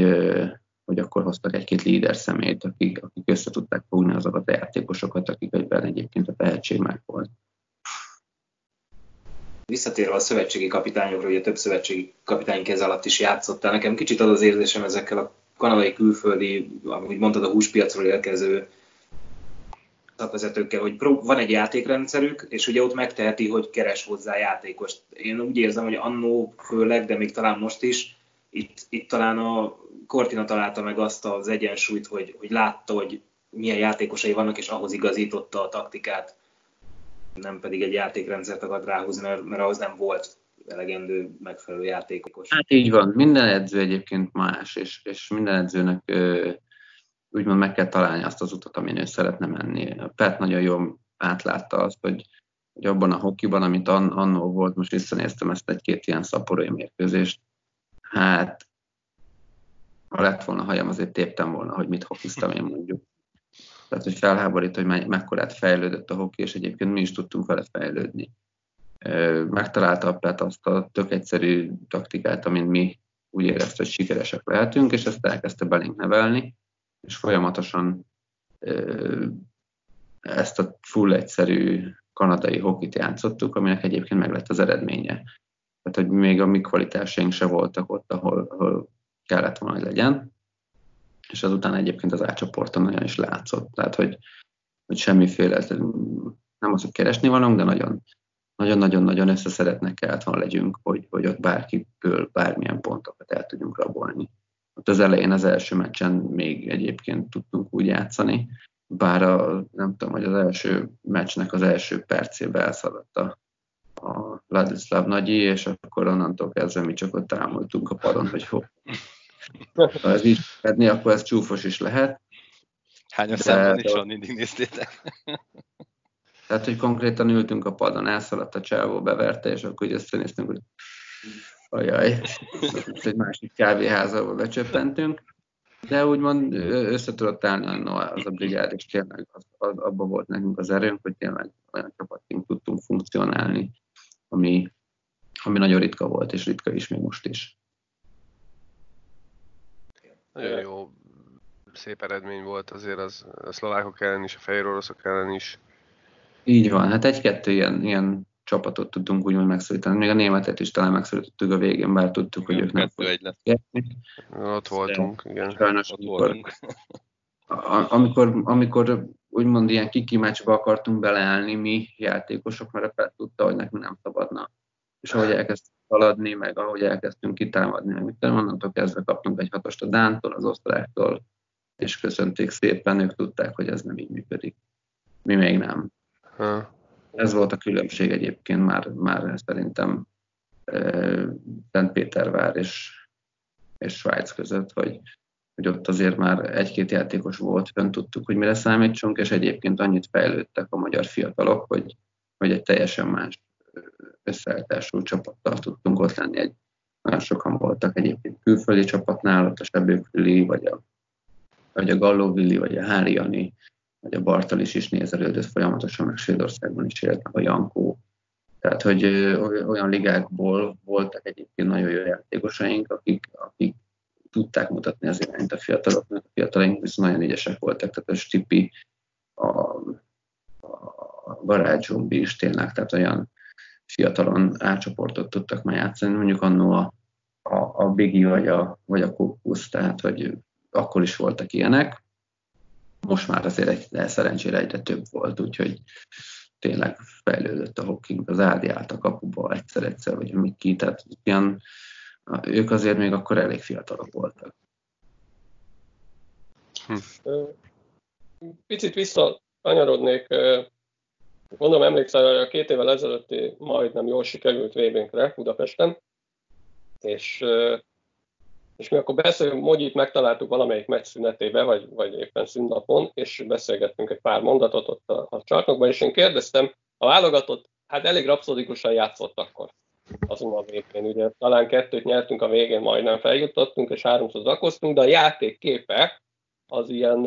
hogy akkor hoztak egy-két líder szemét, akik, akik össze tudták fogni azokat a játékosokat, akik egyben egyébként a tehetség meg volt visszatérve a szövetségi kapitányokról, ugye több szövetségi kapitány kez alatt is játszottál. Nekem kicsit az az érzésem ezekkel a kanadai külföldi, ahogy mondtad, a húspiacról érkező szakvezetőkkel, hogy van egy játékrendszerük, és ugye ott megteheti, hogy keres hozzá játékost. Én úgy érzem, hogy annó főleg, de még talán most is, itt, itt talán a Cortina találta meg azt az egyensúlyt, hogy, hogy látta, hogy milyen játékosai vannak, és ahhoz igazította a taktikát nem pedig egy játékrendszert akart ráhúzni, mert, mert ahhoz nem volt elegendő megfelelő játékos. Hát így van, minden edző egyébként más, és, és minden edzőnek ö, úgymond meg kell találni azt az utat, amin ő szeretne menni. Pet nagyon jól átlátta azt, hogy, hogy abban a hokiban, amit an, annó volt, most visszanéztem ezt egy-két ilyen szaporai mérkőzést, hát ha lett volna hajam, azért téptem volna, hogy mit hokiztam én mondjuk. Tehát, hogy felháborít, hogy me- mekkorát fejlődött a hoki, és egyébként mi is tudtunk vele fejlődni. Megtalálta a azt a tök egyszerű taktikát, amin mi úgy érezte, hogy sikeresek lehetünk, és ezt elkezdte belénk nevelni, és folyamatosan ezt a full egyszerű kanadai hokit játszottuk, aminek egyébként meg lett az eredménye. Tehát, hogy még a mi kvalitásaink se voltak ott, ahol, ahol kellett volna, hogy legyen és azután egyébként az átcsoporton nagyon is látszott. Tehát, hogy, hogy semmiféle, nem az, hogy keresni vanunk, de nagyon nagyon-nagyon-nagyon összeszeretnek kellett volna legyünk, hogy, hogy ott bárkiből bármilyen pontokat el tudjunk rabolni. Ott az elején az első meccsen még egyébként tudtunk úgy játszani, bár a, nem tudom, hogy az első meccsnek az első percébe elszaladt a, a Ladislav Nagyi, és akkor onnantól kezdve mi csak ott ámultunk a padon, hogy hol, ha ez így fedni, akkor ez csúfos is lehet. Hány a számban is van, mindig néztétek? Tehát, hogy konkrétan ültünk a padon, elszaladt a csávó, beverte, és akkor így összenéztünk, hogy Ajaj, egy másik kávéházalba becsöppentünk. De úgymond össze tudott állni az a brigád, és tényleg az, az, abban volt nekünk az erőnk, hogy tényleg olyan csapatként tudtunk funkcionálni, ami, ami nagyon ritka volt, és ritka is még most is. Nagyon jó, szép eredmény volt azért az a szlovákok ellen is, a fehér oroszok ellen is. Így van, hát egy-kettő ilyen, ilyen csapatot tudtunk úgymond megszólítani. Még a németet is talán megszólítottuk a végén, bár tudtuk, hogy ők nem lesz. Ott voltunk, igen. Sajnos, Ott amikor, voltunk. amikor, amikor úgymond ilyen kiki meccsbe akartunk beleállni mi játékosok, mert a Pet tudta, hogy nekünk nem szabadna. És ahogy elkezdtünk haladni, meg ahogy elkezdtünk kitámadni, meg mit onnantól kezdve kaptunk egy hatost a Dántól, az osztráktól, és köszönték szépen, ők tudták, hogy ez nem így működik. Mi még nem. Ha. Ez volt a különbség egyébként már, már szerintem Szentpétervár és, és Svájc között, hogy, hogy ott azért már egy-két játékos volt, fönn tudtuk, hogy mire számítsunk, és egyébként annyit fejlődtek a magyar fiatalok, hogy, hogy egy teljesen más összeállítású csapattal tudtunk ott lenni. Egy, nagyon sokan voltak egyébként külföldi csapatnál, ott a Sebőküli, vagy a, vagy a Gallóvili, vagy a Hári Jani, vagy a Bartalis is nézelődött folyamatosan, meg Svédországban is éltek a Jankó. Tehát, hogy olyan ligákból voltak egyébként nagyon jó játékosaink, akik, akik tudták mutatni az irányt a fiataloknak. A fiatalaink viszont nagyon ügyesek voltak, tehát a Stipi, a, a Garázs Zsombi is tényleg, tehát olyan fiatalon átcsoportot tudtak már játszani, mondjuk annó a, a, a Bigi vagy a, vagy a Kukusz, tehát hogy akkor is voltak ilyenek. Most már azért egy, de szerencsére egyre több volt, úgyhogy tényleg fejlődött a hokking, az Ádi állt a kapuba egyszer-egyszer, vagy amik ki, tehát ilyen, ők azért még akkor elég fiatalok voltak. Ö, Picit visszakanyarodnék, ö, mondom, emlékszel, hogy a két évvel ezelőtti majdnem jól sikerült vb Budapesten, és, és mi akkor beszélünk, Mogyit megtaláltuk valamelyik meccs szünetébe, vagy, vagy éppen szünnapon, és beszélgettünk egy pár mondatot ott a, a csarnokban, és én kérdeztem, a válogatott, hát elég rapszodikusan játszott akkor azon a végén. Ugye talán kettőt nyertünk a végén, majdnem feljutottunk, és háromszor zakoztunk, de a játék képe az ilyen,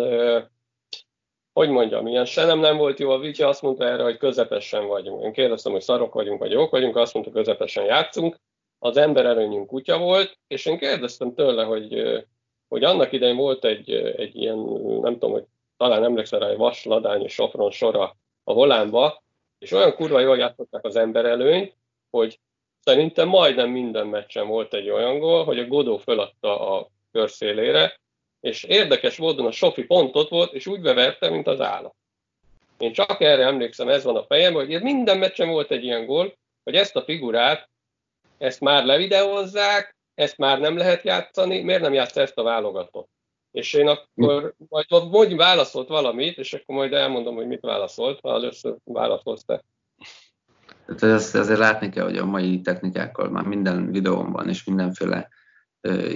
hogy mondjam, ilyen se nem, nem volt jó. A Vicsi azt mondta erre, hogy közepesen vagyunk. Én kérdeztem, hogy szarok vagyunk, vagy jók vagyunk, azt mondta, közepesen játszunk. Az ember előnyünk kutya volt, és én kérdeztem tőle, hogy, hogy annak idején volt egy, egy ilyen, nem tudom, hogy talán emlékszel rá, egy vasladány és sofron sora a volánba, és olyan kurva jól játszották az ember előnyt, hogy szerintem majdnem minden meccsen volt egy olyan gól, hogy a Godó föladta a körszélére, és érdekes módon a Sofi pont ott volt, és úgy beverte, mint az állat. Én csak erre emlékszem, ez van a fejemben, hogy minden meccsen volt egy ilyen gól, hogy ezt a figurát, ezt már levideózzák, ezt már nem lehet játszani, miért nem játsz ezt a válogatott? És én akkor, majd vagy válaszolt valamit, és akkor majd elmondom, hogy mit válaszolt, ha először válaszolsz te. Tehát ezt azért látni kell, hogy a mai technikákkal már minden videón van, és mindenféle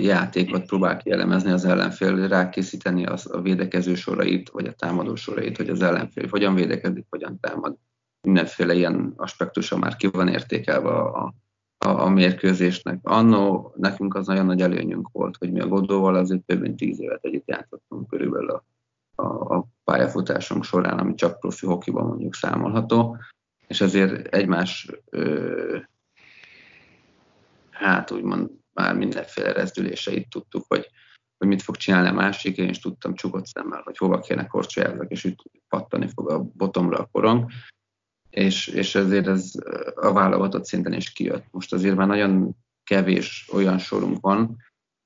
játékot próbál kielemezni az ellenfél, rákészíteni az, a védekező sorait, vagy a támadó sorait, hogy az ellenfél hogyan védekezik, hogyan támad. Mindenféle ilyen aspektusa már ki van értékelve a, a, a mérkőzésnek. Annó nekünk az nagyon nagy előnyünk volt, hogy mi a Godóval azért több mint tíz évet együtt játszottunk körülbelül a, a, a pályafutásunk során, ami csak profi hokiban mondjuk számolható, és ezért egymás ö, hát úgymond már mindenféle rezdüléseit tudtuk, hogy, hogy mit fog csinálni a másik, én is tudtam csukott szemmel, hogy hova kéne korcsolyázzak, és úgy pattani fog a botomra a korong, és, és ezért ez a válogatott szinten is kijött. Most azért már nagyon kevés olyan sorunk van,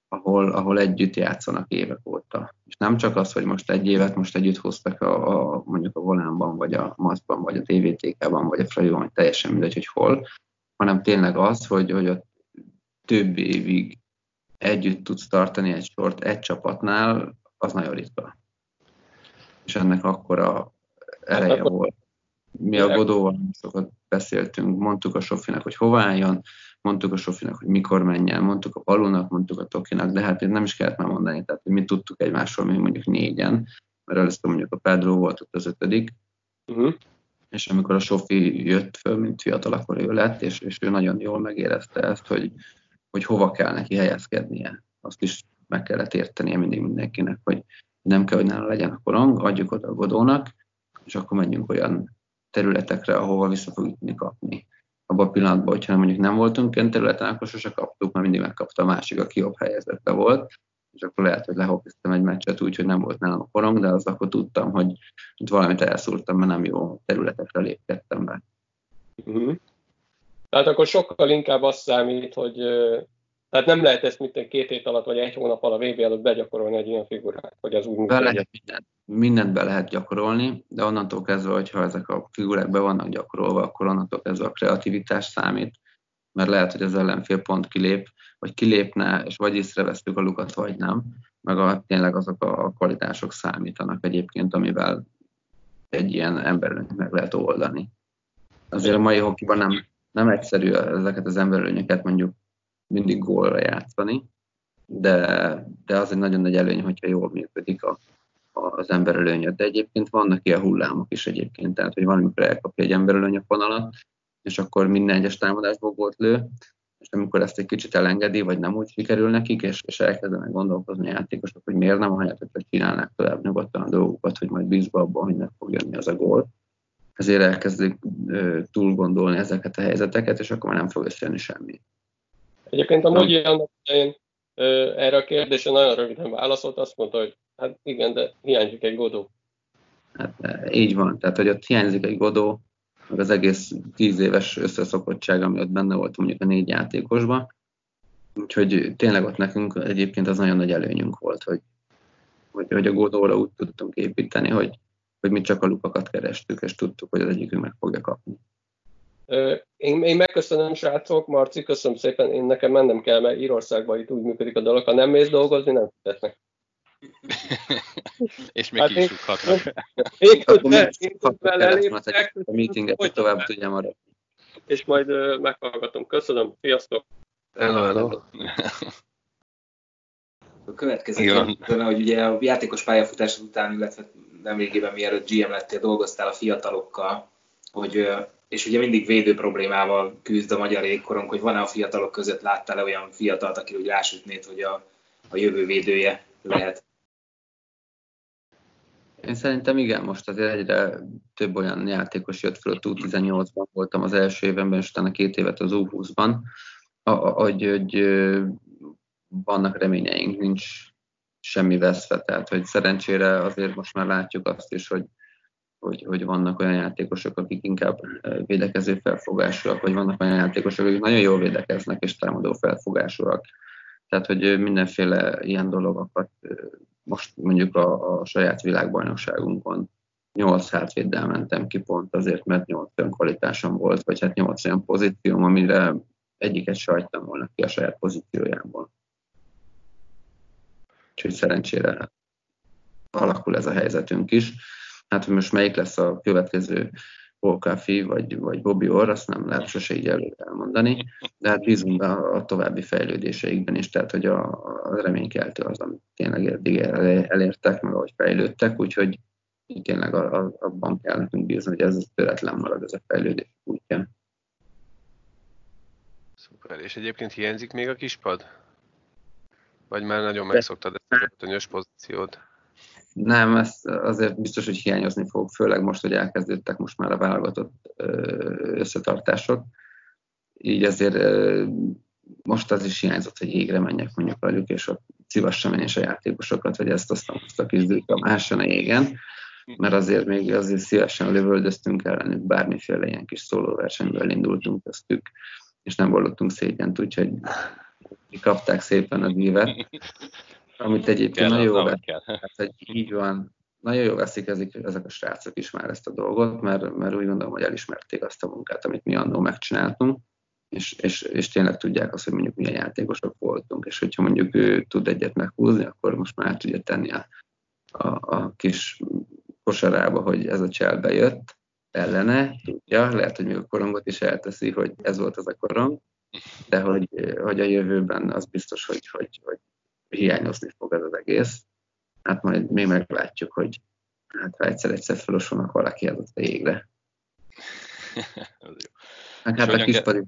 ahol, ahol együtt játszanak évek óta. És nem csak az, hogy most egy évet most együtt hoztak a, a mondjuk a volánban, vagy a maszkban, vagy a TVTK-ban, vagy a Fradiban, vagy teljesen mindegy, hogy hol, hanem tényleg az, hogy, hogy a több évig együtt tudsz tartani egy sort egy csapatnál, az nagyon ritka. És ennek akkora ereje volt. Mi a Godóval sokat beszéltünk, mondtuk a Sofinak, hogy hova álljon, mondtuk a Sofinak, hogy mikor menjen, mondtuk a Balónak, mondtuk a Tokinak, de hát nem is kellett már mondani, tehát hogy mi tudtuk egymásról még mondjuk négyen, mert először mondjuk a Pedro volt ott az ötödik, Uh-huh. és amikor a Sofi jött föl, mint fiatal, akkor ő lett, és, és ő nagyon jól megérezte ezt, hogy, hogy hova kell neki helyezkednie. Azt is meg kellett értenie mindig mindenkinek, hogy nem kell, hogy nála legyen a korong, adjuk oda a Godónak, és akkor menjünk olyan területekre, ahova vissza fogjuk tudni kapni. Abban a pillanatban, hogyha mondjuk nem voltunk ilyen területen, akkor sose kaptuk, mert mindig megkapta a másik, aki jobb helyzetben volt, és akkor lehet, hogy lehopiztam egy meccset úgy, hogy nem volt nálam a korong, de az akkor tudtam, hogy itt valamit elszúrtam, mert nem jó területekre lépkedtem be. Uh-huh. Tehát akkor sokkal inkább azt számít, hogy tehát nem lehet ezt mint két hét alatt, vagy egy hónap alatt a VB előtt begyakorolni egy ilyen figurát, hogy az úgy be lehet mindent, mindent be lehet gyakorolni, de onnantól kezdve, hogyha ezek a figurák be vannak gyakorolva, akkor onnantól kezdve a kreativitás számít, mert lehet, hogy az ellenfél pont kilép, vagy kilépne, és vagy észrevesztük a lukat, vagy nem, meg a, tényleg azok a kvalitások számítanak egyébként, amivel egy ilyen embert meg lehet oldani. Azért a mai hokiban nem, nem egyszerű ezeket az emberölényeket mondjuk mindig gólra játszani, de, de az egy nagyon nagy előny, hogyha jól működik a, az emberölőnyöt. De egyébként vannak ilyen hullámok is egyébként, tehát hogy valamikor elkapja egy emberölőny a fonalat, és akkor minden egyes támadásból volt lő, és amikor ezt egy kicsit elengedi, vagy nem úgy sikerül nekik, és, és elkezdenek gondolkozni a játékosok, hogy miért nem, ahelyett, hogy csinálnák tovább nyugodtan a dolgokat, hogy majd bízva abban, hogy meg fog jönni az a gól. Ezért elkezdik túl gondolni ezeket a helyzeteket, és akkor már nem fog összejönni semmi. Egyébként a Mogyi annak idején erre a kérdésre nagyon röviden válaszolt, azt mondta, hogy hát igen, de hiányzik egy godó. Hát így van, tehát hogy ott hiányzik egy godó, meg az egész tíz éves összeszokottság, ami ott benne volt mondjuk a négy játékosban. Úgyhogy tényleg ott nekünk egyébként az nagyon nagy előnyünk volt, hogy, hogy, hogy a Godóra úgy tudtunk építeni, hogy, hogy mi csak a lukakat kerestük, és tudtuk, hogy az egyikünk meg fogja kapni. Én, én megköszönöm, srácok, Marci, köszönöm szépen, én nekem mennem kell, mert Írországban itt úgy működik a dolog, ha nem mész dolgozni, nem fizetnek. és még hát is rúghatnak. Én közben A meetinget tovább tudja maradni. És majd uh, meghallgatom. Köszönöm, sziasztok! Hello, hello. A következő kérdésben, hogy ugye a játékos pályafutás után, illetve nemrégében mielőtt GM lettél, dolgoztál a fiatalokkal, hogy és ugye mindig védő problémával küzd a magyar égkorong, hogy van-e a fiatalok között, láttál-e olyan fiatalt, aki úgy rásütnéd, hogy a, a jövő védője lehet? Én szerintem igen, most azért egyre több olyan játékos jött fel, a U18-ban voltam az első évenben, és utána két évet az U20-ban, hogy, hogy vannak reményeink, nincs semmi veszve, tehát hogy szerencsére azért most már látjuk azt is, hogy, hogy, hogy vannak olyan játékosok, akik inkább védekező felfogásúak, vagy vannak olyan játékosok, akik nagyon jól védekeznek és támadó felfogásúak. Tehát, hogy mindenféle ilyen dolgokat most mondjuk a, a saját világbajnokságunkon 8 hátvéddel mentem ki pont azért, mert 8 olyan kvalitásom volt, vagy hát 8 olyan pozícióm, amire egyiket sajtam volna ki a saját pozíciójából. Úgyhogy szerencsére alakul ez a helyzetünk is. Hát, hogy most melyik lesz a következő Volkáfi vagy, vagy Bobby Orr, azt nem lehet sose így előre elmondani, de hát bízunk a, a további fejlődéseikben is, tehát hogy a, a reménykeltő az, amit tényleg eddig elértek, meg ahogy fejlődtek, úgyhogy tényleg a, a, abban kell nekünk bízni, hogy ez töretlen marad ez a fejlődés útja. Szuper, és egyébként hiányzik még a kispad? Vagy már nagyon megszoktad ezt a ötönyös pozíciót? Nem, ez azért biztos, hogy hiányozni fog, főleg most, hogy elkezdődtek most már a válogatott összetartások. Így azért most az is hiányzott, hogy égre menjek mondjuk velük, és ott szívassam én is a játékosokat, hogy ezt azt a kis a máson égen, mert azért még azért szívesen lövöldöztünk ellenük, bármiféle ilyen kis szólóversenyből indultunk köztük, és nem vallottunk szégyent, úgyhogy kapták szépen a dívet amit egyébként nagyon jó kell. Hát, hogy így van, nagyon jó veszik ezek, ezek a srácok is már ezt a dolgot, mert, mert úgy gondolom, hogy elismerték azt a munkát, amit mi annól megcsináltunk, és, és, és tényleg tudják azt, hogy mondjuk milyen játékosok voltunk, és hogyha mondjuk ő tud egyet meghúzni, akkor most már tudja tenni a, a, a kis kosarába, hogy ez a csel bejött ellene, tudja, lehet, hogy még a korongot is elteszi, hogy ez volt az a korong, de hogy, hogy a jövőben az biztos, hogy, hogy, hogy hiányozni fog ez az egész. Hát majd még meglátjuk, hogy hát ha egyszer-egyszer felosulnak valaki az a égre. Hát, hát a kispadi,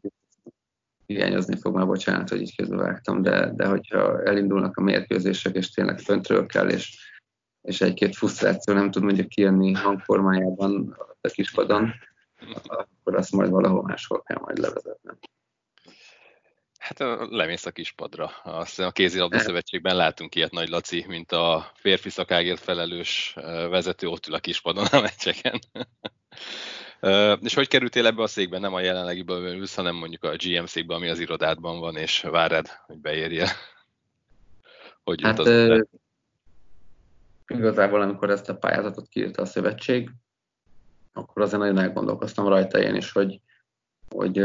hiányozni fog, már bocsánat, hogy így vágtam, de, de hogyha elindulnak a mérkőzések, és tényleg föntről kell, és, és egy-két frusztráció nem tud mondjuk kijönni hangformájában a kispadon, akkor azt majd valahol máshol kell majd levezetnem. Hát lemész a kispadra. Azt a kézilabda szövetségben látunk ilyet Nagy Laci, mint a férfi szakágért felelős vezető ott ül a kispadon a meccseken. És hogy kerültél ebbe a székbe? Nem a jelenlegiből ülsz, hanem mondjuk a GM székbe, ami az irodádban van, és várad, hogy beérje. Hogy hát, uh, igazából, amikor ezt a pályázatot kiírta a szövetség, akkor azért nagyon elgondolkoztam rajta én is, hogy, hogy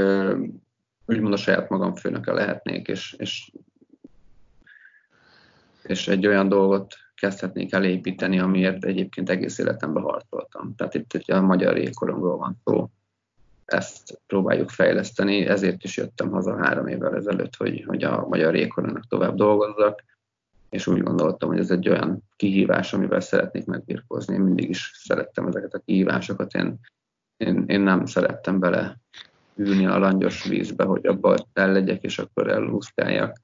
úgymond a saját magam főnöke lehetnék, és, és, és egy olyan dolgot kezdhetnék elépíteni, amiért egyébként egész életemben harcoltam. Tehát itt egy a magyar jégkoromról van szó. Ezt próbáljuk fejleszteni, ezért is jöttem haza három évvel ezelőtt, hogy, hogy a magyar jégkoromnak tovább dolgozzak, és úgy gondoltam, hogy ez egy olyan kihívás, amivel szeretnék megbirkózni. Én mindig is szerettem ezeket a kihívásokat, én, én, én nem szerettem bele ülni a langyos vízbe, hogy abba el legyek, és akkor elúszkáljak,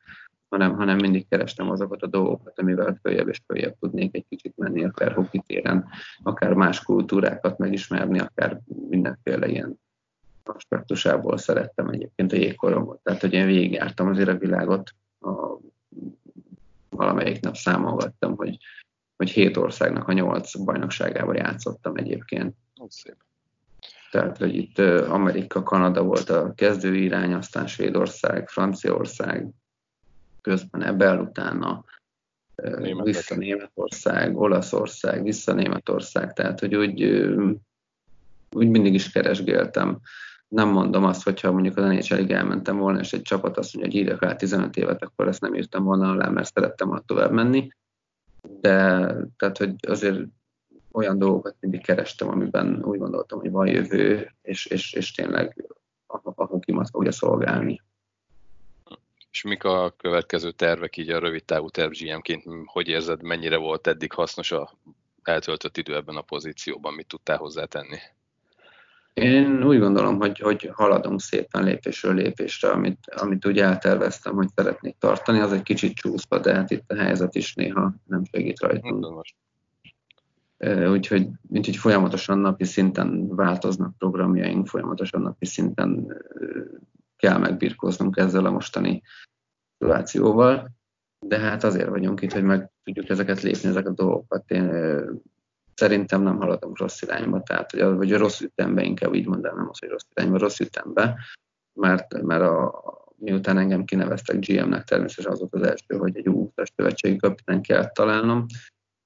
hanem, hanem mindig kerestem azokat a dolgokat, amivel följebb és följebb tudnék egy kicsit menni, akár hokitéren, akár más kultúrákat megismerni, akár mindenféle ilyen aspektusából szerettem egyébként a jégkoromot. Tehát, hogy én végigjártam azért a világot, a, valamelyik nap számolgattam, hogy, hogy hét országnak a nyolc bajnokságával játszottam egyébként. Szép. Tehát, hogy itt Amerika, Kanada volt a kezdő irány, aztán Svédország, Franciaország, közben Ebel utána Németország. vissza Németország, Olaszország, vissza Németország, tehát hogy úgy, úgy mindig is keresgéltem. Nem mondom azt, hogyha mondjuk az nhl elmentem volna, és egy csapat azt mondja, hogy írjak rá 15 évet, akkor ezt nem írtam volna alá, mert szerettem volna tovább menni. De tehát, hogy azért olyan dolgokat mindig kerestem, amiben úgy gondoltam, hogy van jövő, és, és, és tényleg a, a hokimat fogja szolgálni. És mik a következő tervek így a rövid távú terv GM-ként? Hogy érzed, mennyire volt eddig hasznos a eltöltött idő ebben a pozícióban? Mit tudtál hozzátenni? Én úgy gondolom, hogy, hogy haladunk szépen lépésről lépésre, amit, amit úgy elterveztem, hogy szeretnék tartani, az egy kicsit csúszva, de hát itt a helyzet is néha nem segít rajtunk. Most úgyhogy, úgyhogy folyamatosan napi szinten változnak programjaink, folyamatosan napi szinten kell megbirkóznunk ezzel a mostani szituációval, de hát azért vagyunk itt, hogy meg tudjuk ezeket lépni, ezeket a dolgokat. Én szerintem nem haladunk rossz irányba, tehát hogy, vagy a rossz ütembe, inkább így mondanám, nem az, hogy rossz irányba, rossz ütembe, mert, mert a, miután engem kineveztek GM-nek, természetesen az volt az első, hogy egy új szövetségi kapitány kell találnom,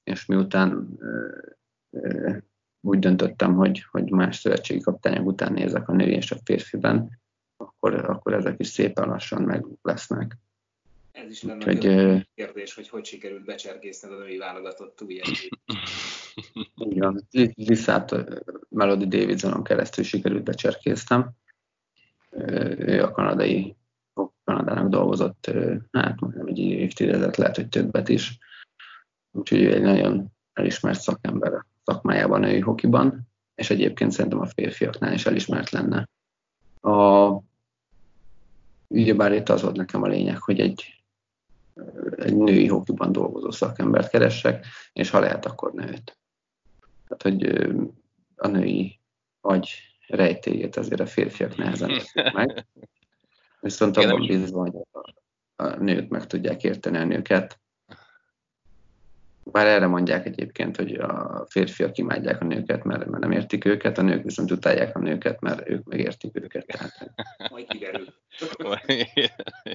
és miután úgy döntöttem, hogy, hogy más szövetségi kapitányok után nézek a női és a férfiben, akkor, akkor ezek is szépen lassan meg lesznek. Ez is lenne hogy, a kérdés, hogy hogy sikerült becserkészned a női válogatott új Igen, Liszát Melody Davidsonon keresztül sikerült becserkésztem. Ő a kanadai, Kanadának dolgozott, hát nem egy évtizedet, lehet, hogy többet is úgyhogy ő egy nagyon elismert szakember a szakmájában női hokiban, és egyébként szerintem a férfiaknál is elismert lenne. A, ugyebár itt az volt nekem a lényeg, hogy egy, egy női hokiban dolgozó szakembert keressek, és ha lehet, akkor nőt. Tehát, hogy a női agy rejtéjét azért a férfiak nehezen meg. Viszont abban bízva, hogy a nők meg tudják érteni a nőket, bár erre mondják egyébként, hogy a férfiak imádják a nőket, mert, mert nem értik őket, a nők viszont utálják a nőket, mert ők megértik őket. Tehát... Majd kiderül.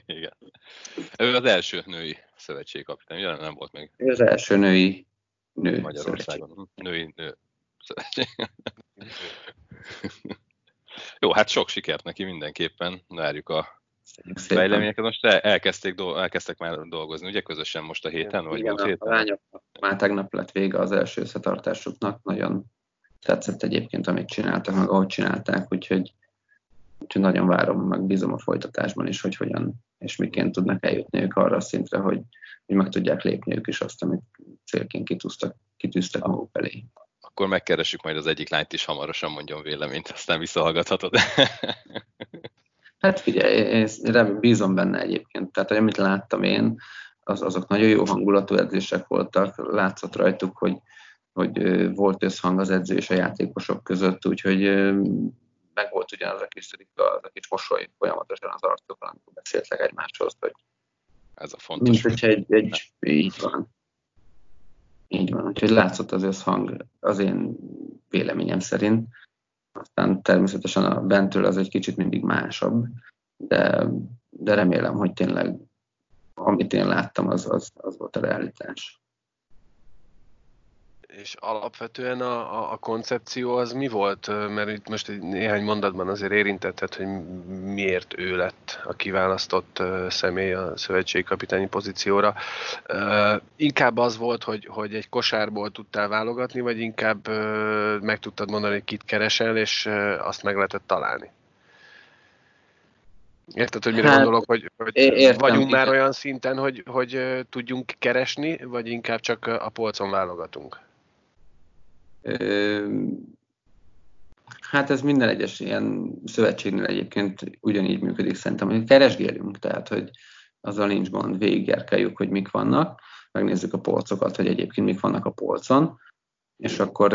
Igen. Ő az első női szövetségkapitány, ugye nem volt még? Ő az első női nő Magyarországon. Szövetség. Női nő szövetség. Jó, hát sok sikert neki mindenképpen. Várjuk a fejleményeket most elkezdték, elkezdtek már dolgozni, ugye közösen most a héten, vagy Igen, a héten? A lányok már tegnap lett vége az első összetartásuknak, nagyon tetszett egyébként, amit csináltak, meg ahogy csinálták, úgyhogy, úgyhogy nagyon várom, meg bízom a folytatásban is, hogy hogyan és miként tudnak eljutni ők arra a szintre, hogy, hogy meg tudják lépni ők is azt, amit célként kitűztek, kitűztek maguk elé. Akkor megkeressük majd az egyik lányt is hamarosan mondjon véleményt, aztán visszahallgathatod. Hát figyelj, én bízom benne egyébként. Tehát, amit láttam én, az, azok nagyon jó hangulatú edzések voltak. Látszott rajtuk, hogy, hogy volt összhang az edző és a játékosok között, úgyhogy meg volt ugyanaz a kis az a kis mosoly folyamatosan az arcokon, amikor beszéltek egymáshoz, hogy ez a fontos. Mint hogyha egy, egy, így van. Így van, úgyhogy látszott az összhang az én véleményem szerint. Aztán természetesen a bentről az egy kicsit mindig másabb, de, de remélem, hogy tényleg amit én láttam, az, az, az volt a realitás. És alapvetően a, a, a koncepció az mi volt? Mert itt most egy néhány mondatban azért érintetted, hogy miért ő lett a kiválasztott személy a szövetségi kapitányi pozícióra. Inkább az volt, hogy, hogy egy kosárból tudtál válogatni, vagy inkább meg tudtad mondani, hogy kit keresel, és azt meg lehetett találni? Érted, hogy mire hát, gondolok, hogy, hogy értem, vagyunk igen. már olyan szinten, hogy, hogy tudjunk keresni, vagy inkább csak a polcon válogatunk? Hát ez minden egyes ilyen szövetségnél egyébként ugyanígy működik szerintem, hogy keresgélünk, tehát hogy azzal nincs gond, végiggerkeljük, hogy mik vannak, megnézzük a polcokat, hogy egyébként mik vannak a polcon, és akkor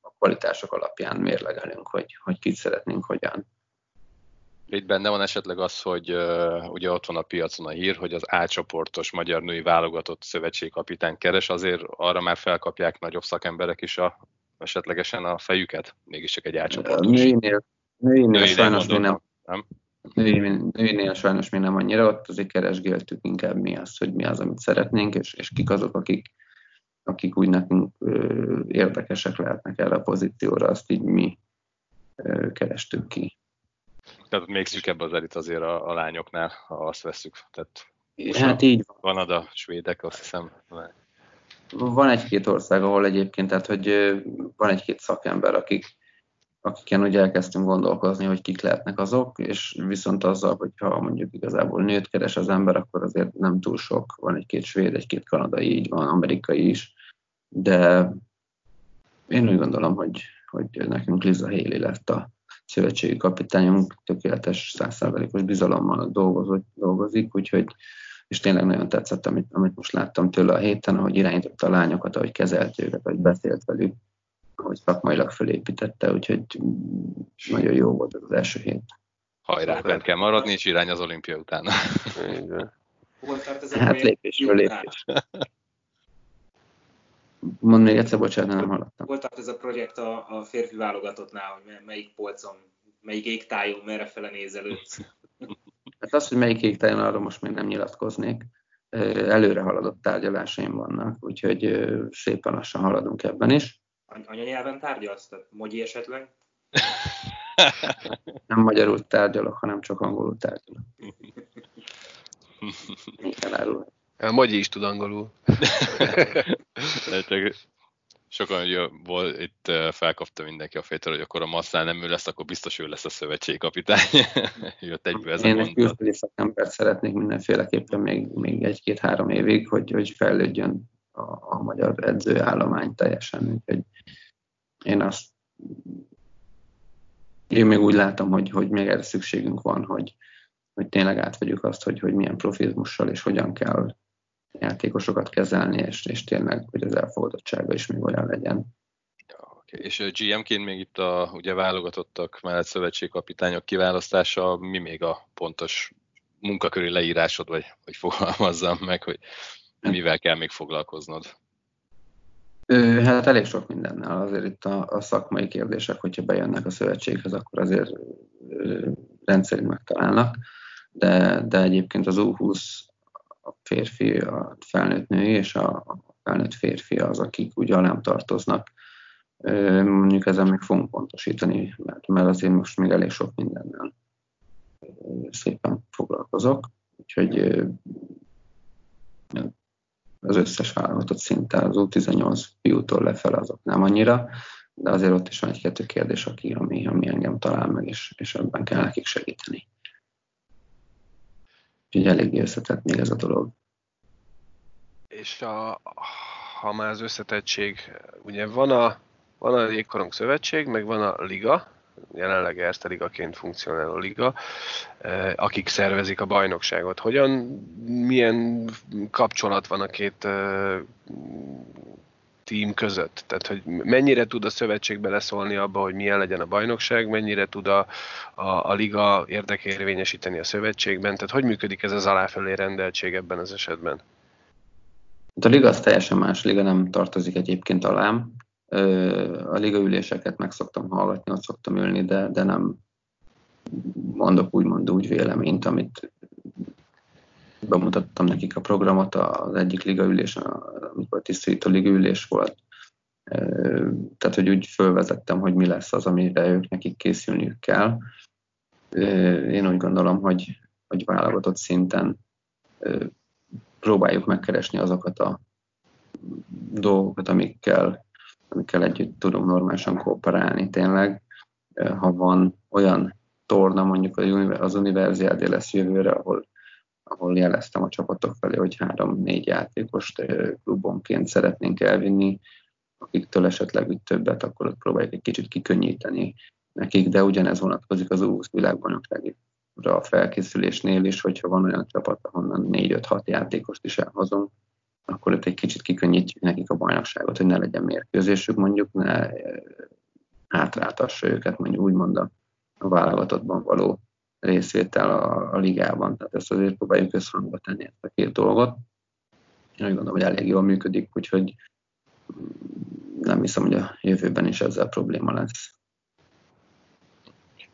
a kvalitások alapján mérlegelünk, hogy, hogy kit szeretnénk, hogyan. Itt benne van esetleg az, hogy uh, ugye ott van a piacon a hír, hogy az A-csoportos magyar női válogatott szövetségkapitány keres, azért arra már felkapják nagyobb szakemberek is a, esetlegesen a fejüket, mégiscsak egy A-csoportos. Nőinél, nőinél, nőinél sajnos mi nem, nem? Nőinél, sajnos mi nem annyira, ott azért keresgéltük inkább mi azt, hogy mi az, amit szeretnénk, és, és kik azok, akik, akik úgy nekünk ö, érdekesek lehetnek erre a pozícióra, azt így mi ö, kerestük ki. Tehát még szűkebb az elit azért a, a lányoknál, ha azt veszük. Tehát hát így van. Kanada, svédek, azt hiszem. Van egy-két ország, ahol egyébként, tehát hogy van egy-két szakember, akik, akiken ugye elkezdtünk gondolkozni, hogy kik lehetnek azok, és viszont azzal, hogyha mondjuk igazából nőt keres az ember, akkor azért nem túl sok. Van egy-két svéd, egy-két kanadai, így van, amerikai is, de én úgy gondolom, hogy, hogy nekünk Liza Haley lett a, szövetségi kapitányunk tökéletes százszerzalékos bizalommal dolgozott, dolgozik, úgyhogy és tényleg nagyon tetszett, amit, amit most láttam tőle a héten, ahogy irányította a lányokat, ahogy kezelt őket, ahogy beszélt velük, ahogy szakmailag felépítette, úgyhogy nagyon jó volt ez az első hét. Hajrá, bent kell maradni, és irány az olimpia utána. Hol tart ez a hát lépésről lépés. Mondd még egyszer, bocsánat, nem hallottam. Tart ez a projekt a, a férfi válogatottnál, hogy melyik polcon, melyik égtájon, merre fele nézelődsz? Hát az, hogy melyik égtájon, arra most még nem nyilatkoznék. Előre haladott tárgyalásaim vannak, úgyhogy szépen lassan haladunk ebben is. Anyanyelven tárgyalsz? Tehát mogyi esetleg? Nem magyarul tárgyalok, hanem csak angolul tárgyalok. Igen, a Magyi is tud angolul. sokan ugye, volt, itt felkapta mindenki a fejtől, hogy akkor a Masszál nem ő lesz, akkor biztos ő lesz a szövetségkapitány. Jött egyből ez Én egy külföldi szakembert szeretnék mindenféleképpen még, még egy-két-három évig, hogy, hogy fejlődjön a, a magyar edzőállomány teljesen. Úgyhogy én azt én még úgy látom, hogy, hogy még erre szükségünk van, hogy, hogy tényleg átvegyük azt, hogy, hogy milyen profizmussal és hogyan kell játékosokat kezelni, és, és tényleg, hogy az elfogadottsága is még olyan legyen. Ja, okay. És GM-ként még itt a ugye válogatottak mellett szövetségkapitányok kiválasztása, mi még a pontos munkaköri leírásod, vagy hogy fogalmazzam meg, hogy mivel kell még foglalkoznod? Hát elég sok mindennel. Azért itt a, a szakmai kérdések, hogyha bejönnek a szövetséghez, akkor azért rendszerint megtalálnak. De, de egyébként az U20 a férfi, a felnőtt nő és a felnőtt férfi az, akik ugye nem tartoznak. Mondjuk ezen még fogunk pontosítani, mert, mert azért most még elég sok mindennel szépen foglalkozok. Úgyhogy az összes válogatott szinte az U18 fiútól lefelé azok nem annyira, de azért ott is van egy-kettő kérdés, aki, ami, ami engem talál meg, és, és ebben kell nekik segíteni. Úgyhogy eléggé összetett még ez a dolog. És a, ha már az összetettség, ugye van a, van a Jégkorong Szövetség, meg van a Liga, jelenleg Erste ligaként funkcionáló liga, akik szervezik a bajnokságot. Hogyan, milyen kapcsolat van a két tím között? Tehát, hogy mennyire tud a szövetség beleszólni abba, hogy milyen legyen a bajnokság, mennyire tud a, a, a liga érdekérvényesíteni a szövetségben, tehát hogy működik ez az aláfelé rendeltség ebben az esetben? A liga az teljesen más, liga nem tartozik egyébként alám. A liga üléseket meg szoktam hallgatni, ott szoktam ülni, de, de nem mondok úgymond úgy véleményt, amit bemutattam nekik a programot az egyik liga ülésen, amikor tisztító liga ülés volt. Tehát, hogy úgy fölvezettem, hogy mi lesz az, amire ők nekik készülniük kell. Én úgy gondolom, hogy, hogy válogatott szinten próbáljuk megkeresni azokat a dolgokat, amikkel, amikkel együtt tudunk normálisan kooperálni tényleg. Ha van olyan torna, mondjuk az Universiádé lesz jövőre, ahol, ahol jeleztem a csapatok felé, hogy három-négy játékost klubonként szeretnénk elvinni, akiktől esetleg úgy többet, akkor ott próbáljuk egy kicsit kikönnyíteni nekik, de ugyanez vonatkozik az U20 világbajnoksági a felkészülésnél is, hogyha van olyan csapat, ahonnan 4-5-6 játékost is elhozunk, akkor ott egy kicsit kikönnyítjük nekik a bajnokságot, hogy ne legyen mérkőzésük, mondjuk ne hátráltassa őket, mondjuk úgymond a válogatottban való részvétel a, a ligában. Tehát ezt azért próbáljuk összhangba tenni ezt a két dolgot. Én úgy gondolom, hogy elég jól működik, úgyhogy nem hiszem, hogy a jövőben is ezzel probléma lesz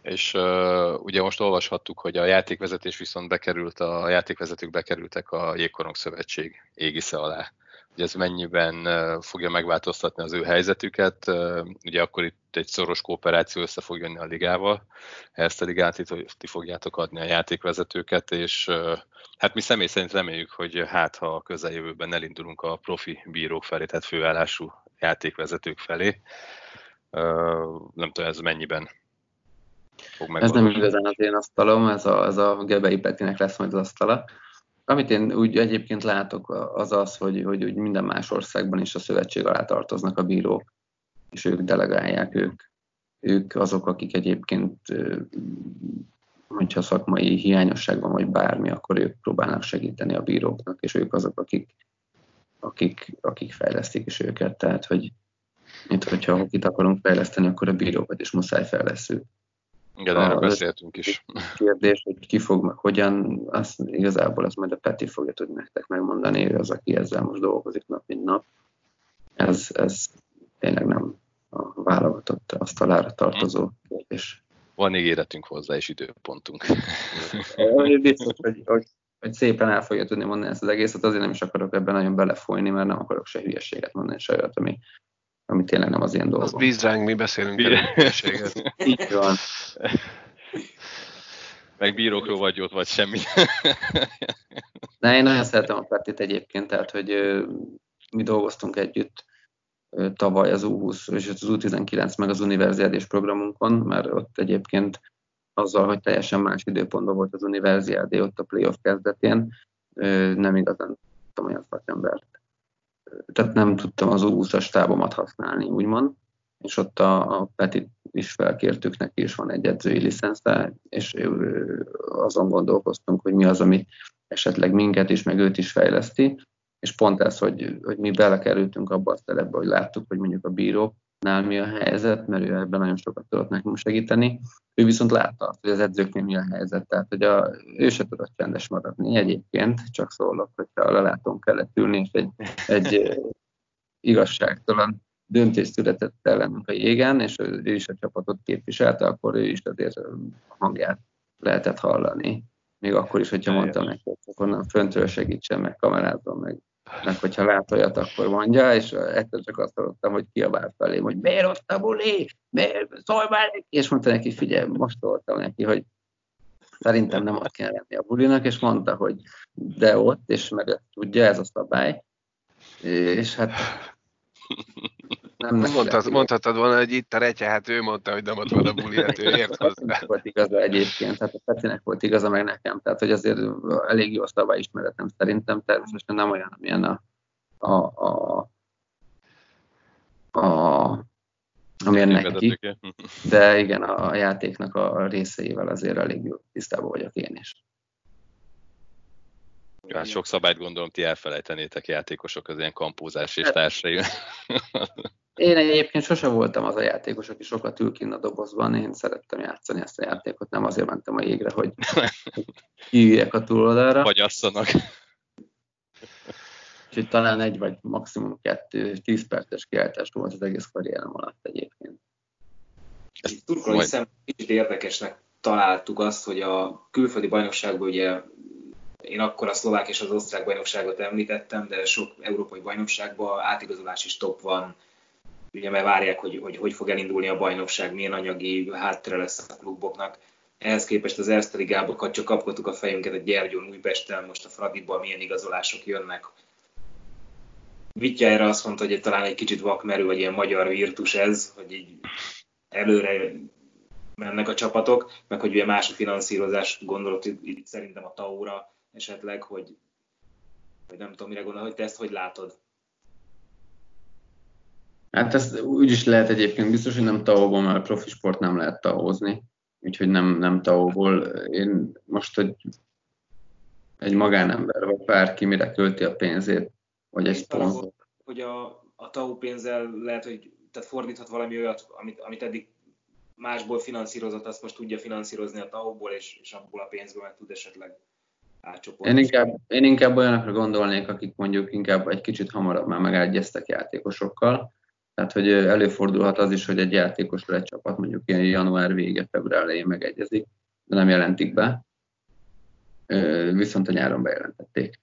és uh, ugye most olvashattuk, hogy a játékvezetés viszont bekerült, a játékvezetők bekerültek a Jégkorong Szövetség égisze alá. Ugye ez mennyiben fogja megváltoztatni az ő helyzetüket? Ugye akkor itt egy szoros kooperáció össze fog jönni a ligával, ezt a ligát itt ti fogjátok adni a játékvezetőket, és hát mi személy szerint reméljük, hogy hát ha a közeljövőben elindulunk a profi bírók felé, tehát főállású játékvezetők felé, nem tudom, ez mennyiben fog Ez nem igazán az én asztalom, ez a, ez a Gebei Petinek lesz majd az asztala. Amit én úgy egyébként látok, az az, hogy, hogy úgy minden más országban is a szövetség alá tartoznak a bírók, és ők delegálják, ők, ők azok, akik egyébként, hogyha szakmai hiányosság van, vagy bármi, akkor ők próbálnak segíteni a bíróknak, és ők azok, akik, akik, akik fejlesztik is őket. Tehát, hogy mint hogyha akit akarunk fejleszteni, akkor a bírókat is muszáj fejlesztünk. Igen, erről beszéltünk is. Kérdés, hogy ki fog meg, hogyan, azt igazából azt majd a Peti fogja tudni nektek megmondani, ő az, aki ezzel most dolgozik nap, mint nap. Ez, ez tényleg nem a válogatott asztalára tartozó kérdés. Van ígéretünk hozzá, és időpontunk. Biztos, hogy, hogy, hogy szépen el fogja tudni mondani ezt az egészet, azért nem is akarok ebben nagyon belefolyni, mert nem akarok se hülyeséget mondani, se olyat, ami, ami tényleg nem az ilyen dolgom. Az bíz ránk, mi beszélünk hülyeséget. Így van. Meg bírókról vagy ott, vagy semmi. Na, én nagyon szeretem a Petit egyébként, tehát, hogy mi dolgoztunk együtt tavaly az U20 és az U19 meg az univerziádés programunkon, mert ott egyébként azzal, hogy teljesen más időpontban volt az univerziádé ott a playoff kezdetén, nem igazán tudtam olyan szakembert. Tehát nem tudtam az U20-as tábomat használni, úgymond, és ott a, a Petit is felkértük, neki is van egy edzői licensze, és azon gondolkoztunk, hogy mi az, ami esetleg minket is, meg őt is fejleszti, és pont ez, hogy, hogy mi belekerültünk abba a szerepbe, hogy láttuk, hogy mondjuk a bíróknál mi a helyzet, mert ő ebben nagyon sokat tudott nekünk segíteni. Ő viszont látta azt, hogy az edzőknél mi a helyzet, tehát hogy a, ő se tudott csendes maradni egyébként, csak szólok, hogyha a lelátón kellett ülni, és egy, egy igazságtalan döntés született ellenünk a jégen, és ő is a csapatot képviselte, akkor ő is azért a hangját lehetett hallani. Még akkor is, hogyha mondtam neki, hogy onnan föntről segítsen, meg kamerázom, meg, meg hogyha lát olyat, akkor mondja, és egyszer csak azt hallottam, hogy kiabált felém, hogy miért ott a buli, miért, szólj már neki, és mondta neki, figyelj, most szóltam neki, hogy szerintem nem ott kell lenni a bulinak, és mondta, hogy de ott, és meg tudja, ez a szabály, és hát nem, Mondhat, mondhatod volna, hogy itt a retye, hát ő mondta, hogy nem ott van a buli, hát ő ért hozzá. volt igaza egyébként, tehát a Petinek volt igaza, meg nekem, tehát hogy azért elég jó ismeretem szerintem, természetesen nem olyan, amilyen a, a, a, a ami neki. De igen, a játéknak a részeivel azért elég jó tisztában vagyok én is. Ja, hát sok szabályt gondolom ti elfelejtenétek játékosok az ilyen kampózás és hát- társai. Én egyébként sose voltam az a játékos, aki sokat ül kint a dobozban, én szerettem játszani ezt a játékot, nem azért mentem a jégre, hogy kiüljek a túloldalra. Vagy asszanak. Úgyhogy talán egy vagy maximum kettő, tíz perces kiáltás volt az egész karrierem alatt egyébként. Turkolói szem kicsit érdekesnek találtuk azt, hogy a külföldi bajnokságban ugye én akkor a szlovák és az osztrák bajnokságot említettem, de sok európai bajnokságban átigazolási stop van, ugye mert várják, hogy, hogy hogy fog elindulni a bajnokság, milyen anyagi háttere lesz a kluboknak. Ehhez képest az Erste Ligába csak kapkodtuk a fejünket a Gyergyón, Újpesten, most a Fradiból milyen igazolások jönnek. Vitya erre azt mondta, hogy talán egy kicsit vakmerő, vagy ilyen magyar virtus ez, hogy így előre mennek a csapatok, meg hogy ugye más a finanszírozás, gondolok itt szerintem a Taura esetleg, hogy, hogy nem tudom, mire gondol, hogy te ezt hogy látod? Hát ezt úgy is lehet egyébként, biztos, hogy nem tao mert a profi sport nem lehet taózni, úgyhogy nem, nem tao Én most, hogy egy magánember, vagy bárki mire költi a pénzét, vagy egy szponzor. Hogy a, a TAO pénzzel lehet, hogy tehát fordíthat valami olyat, amit, amit eddig másból finanszírozott, azt most tudja finanszírozni a TAO-ból, és, és abból a pénzből meg tud esetleg én inkább, én inkább olyanokra gondolnék, akik mondjuk inkább egy kicsit hamarabb már megegyeztek játékosokkal, tehát, hogy előfordulhat az is, hogy egy játékosra egy csapat mondjuk ilyen január vége, február elején megegyezik, de nem jelentik be, viszont a nyáron bejelentették.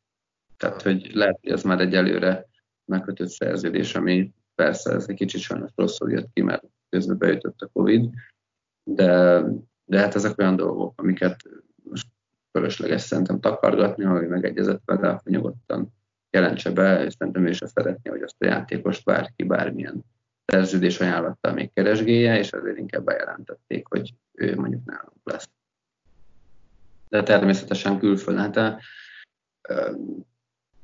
Tehát, hogy lehet, hogy ez már egy előre megkötött szerződés, ami persze ez egy kicsit sajnos rosszul jött ki, mert közben beütött a Covid, de, de hát ezek olyan dolgok, amiket most fölösleges szerintem takargatni, ha megegyezett vele, akkor nyugodtan jelentse be, és szerintem ő is szeretné, hogy azt a játékost bárki bármilyen szerződés ajánlattal még keresgélje, és azért inkább bejelentették, hogy ő mondjuk nálunk lesz. De természetesen külföldön. Hát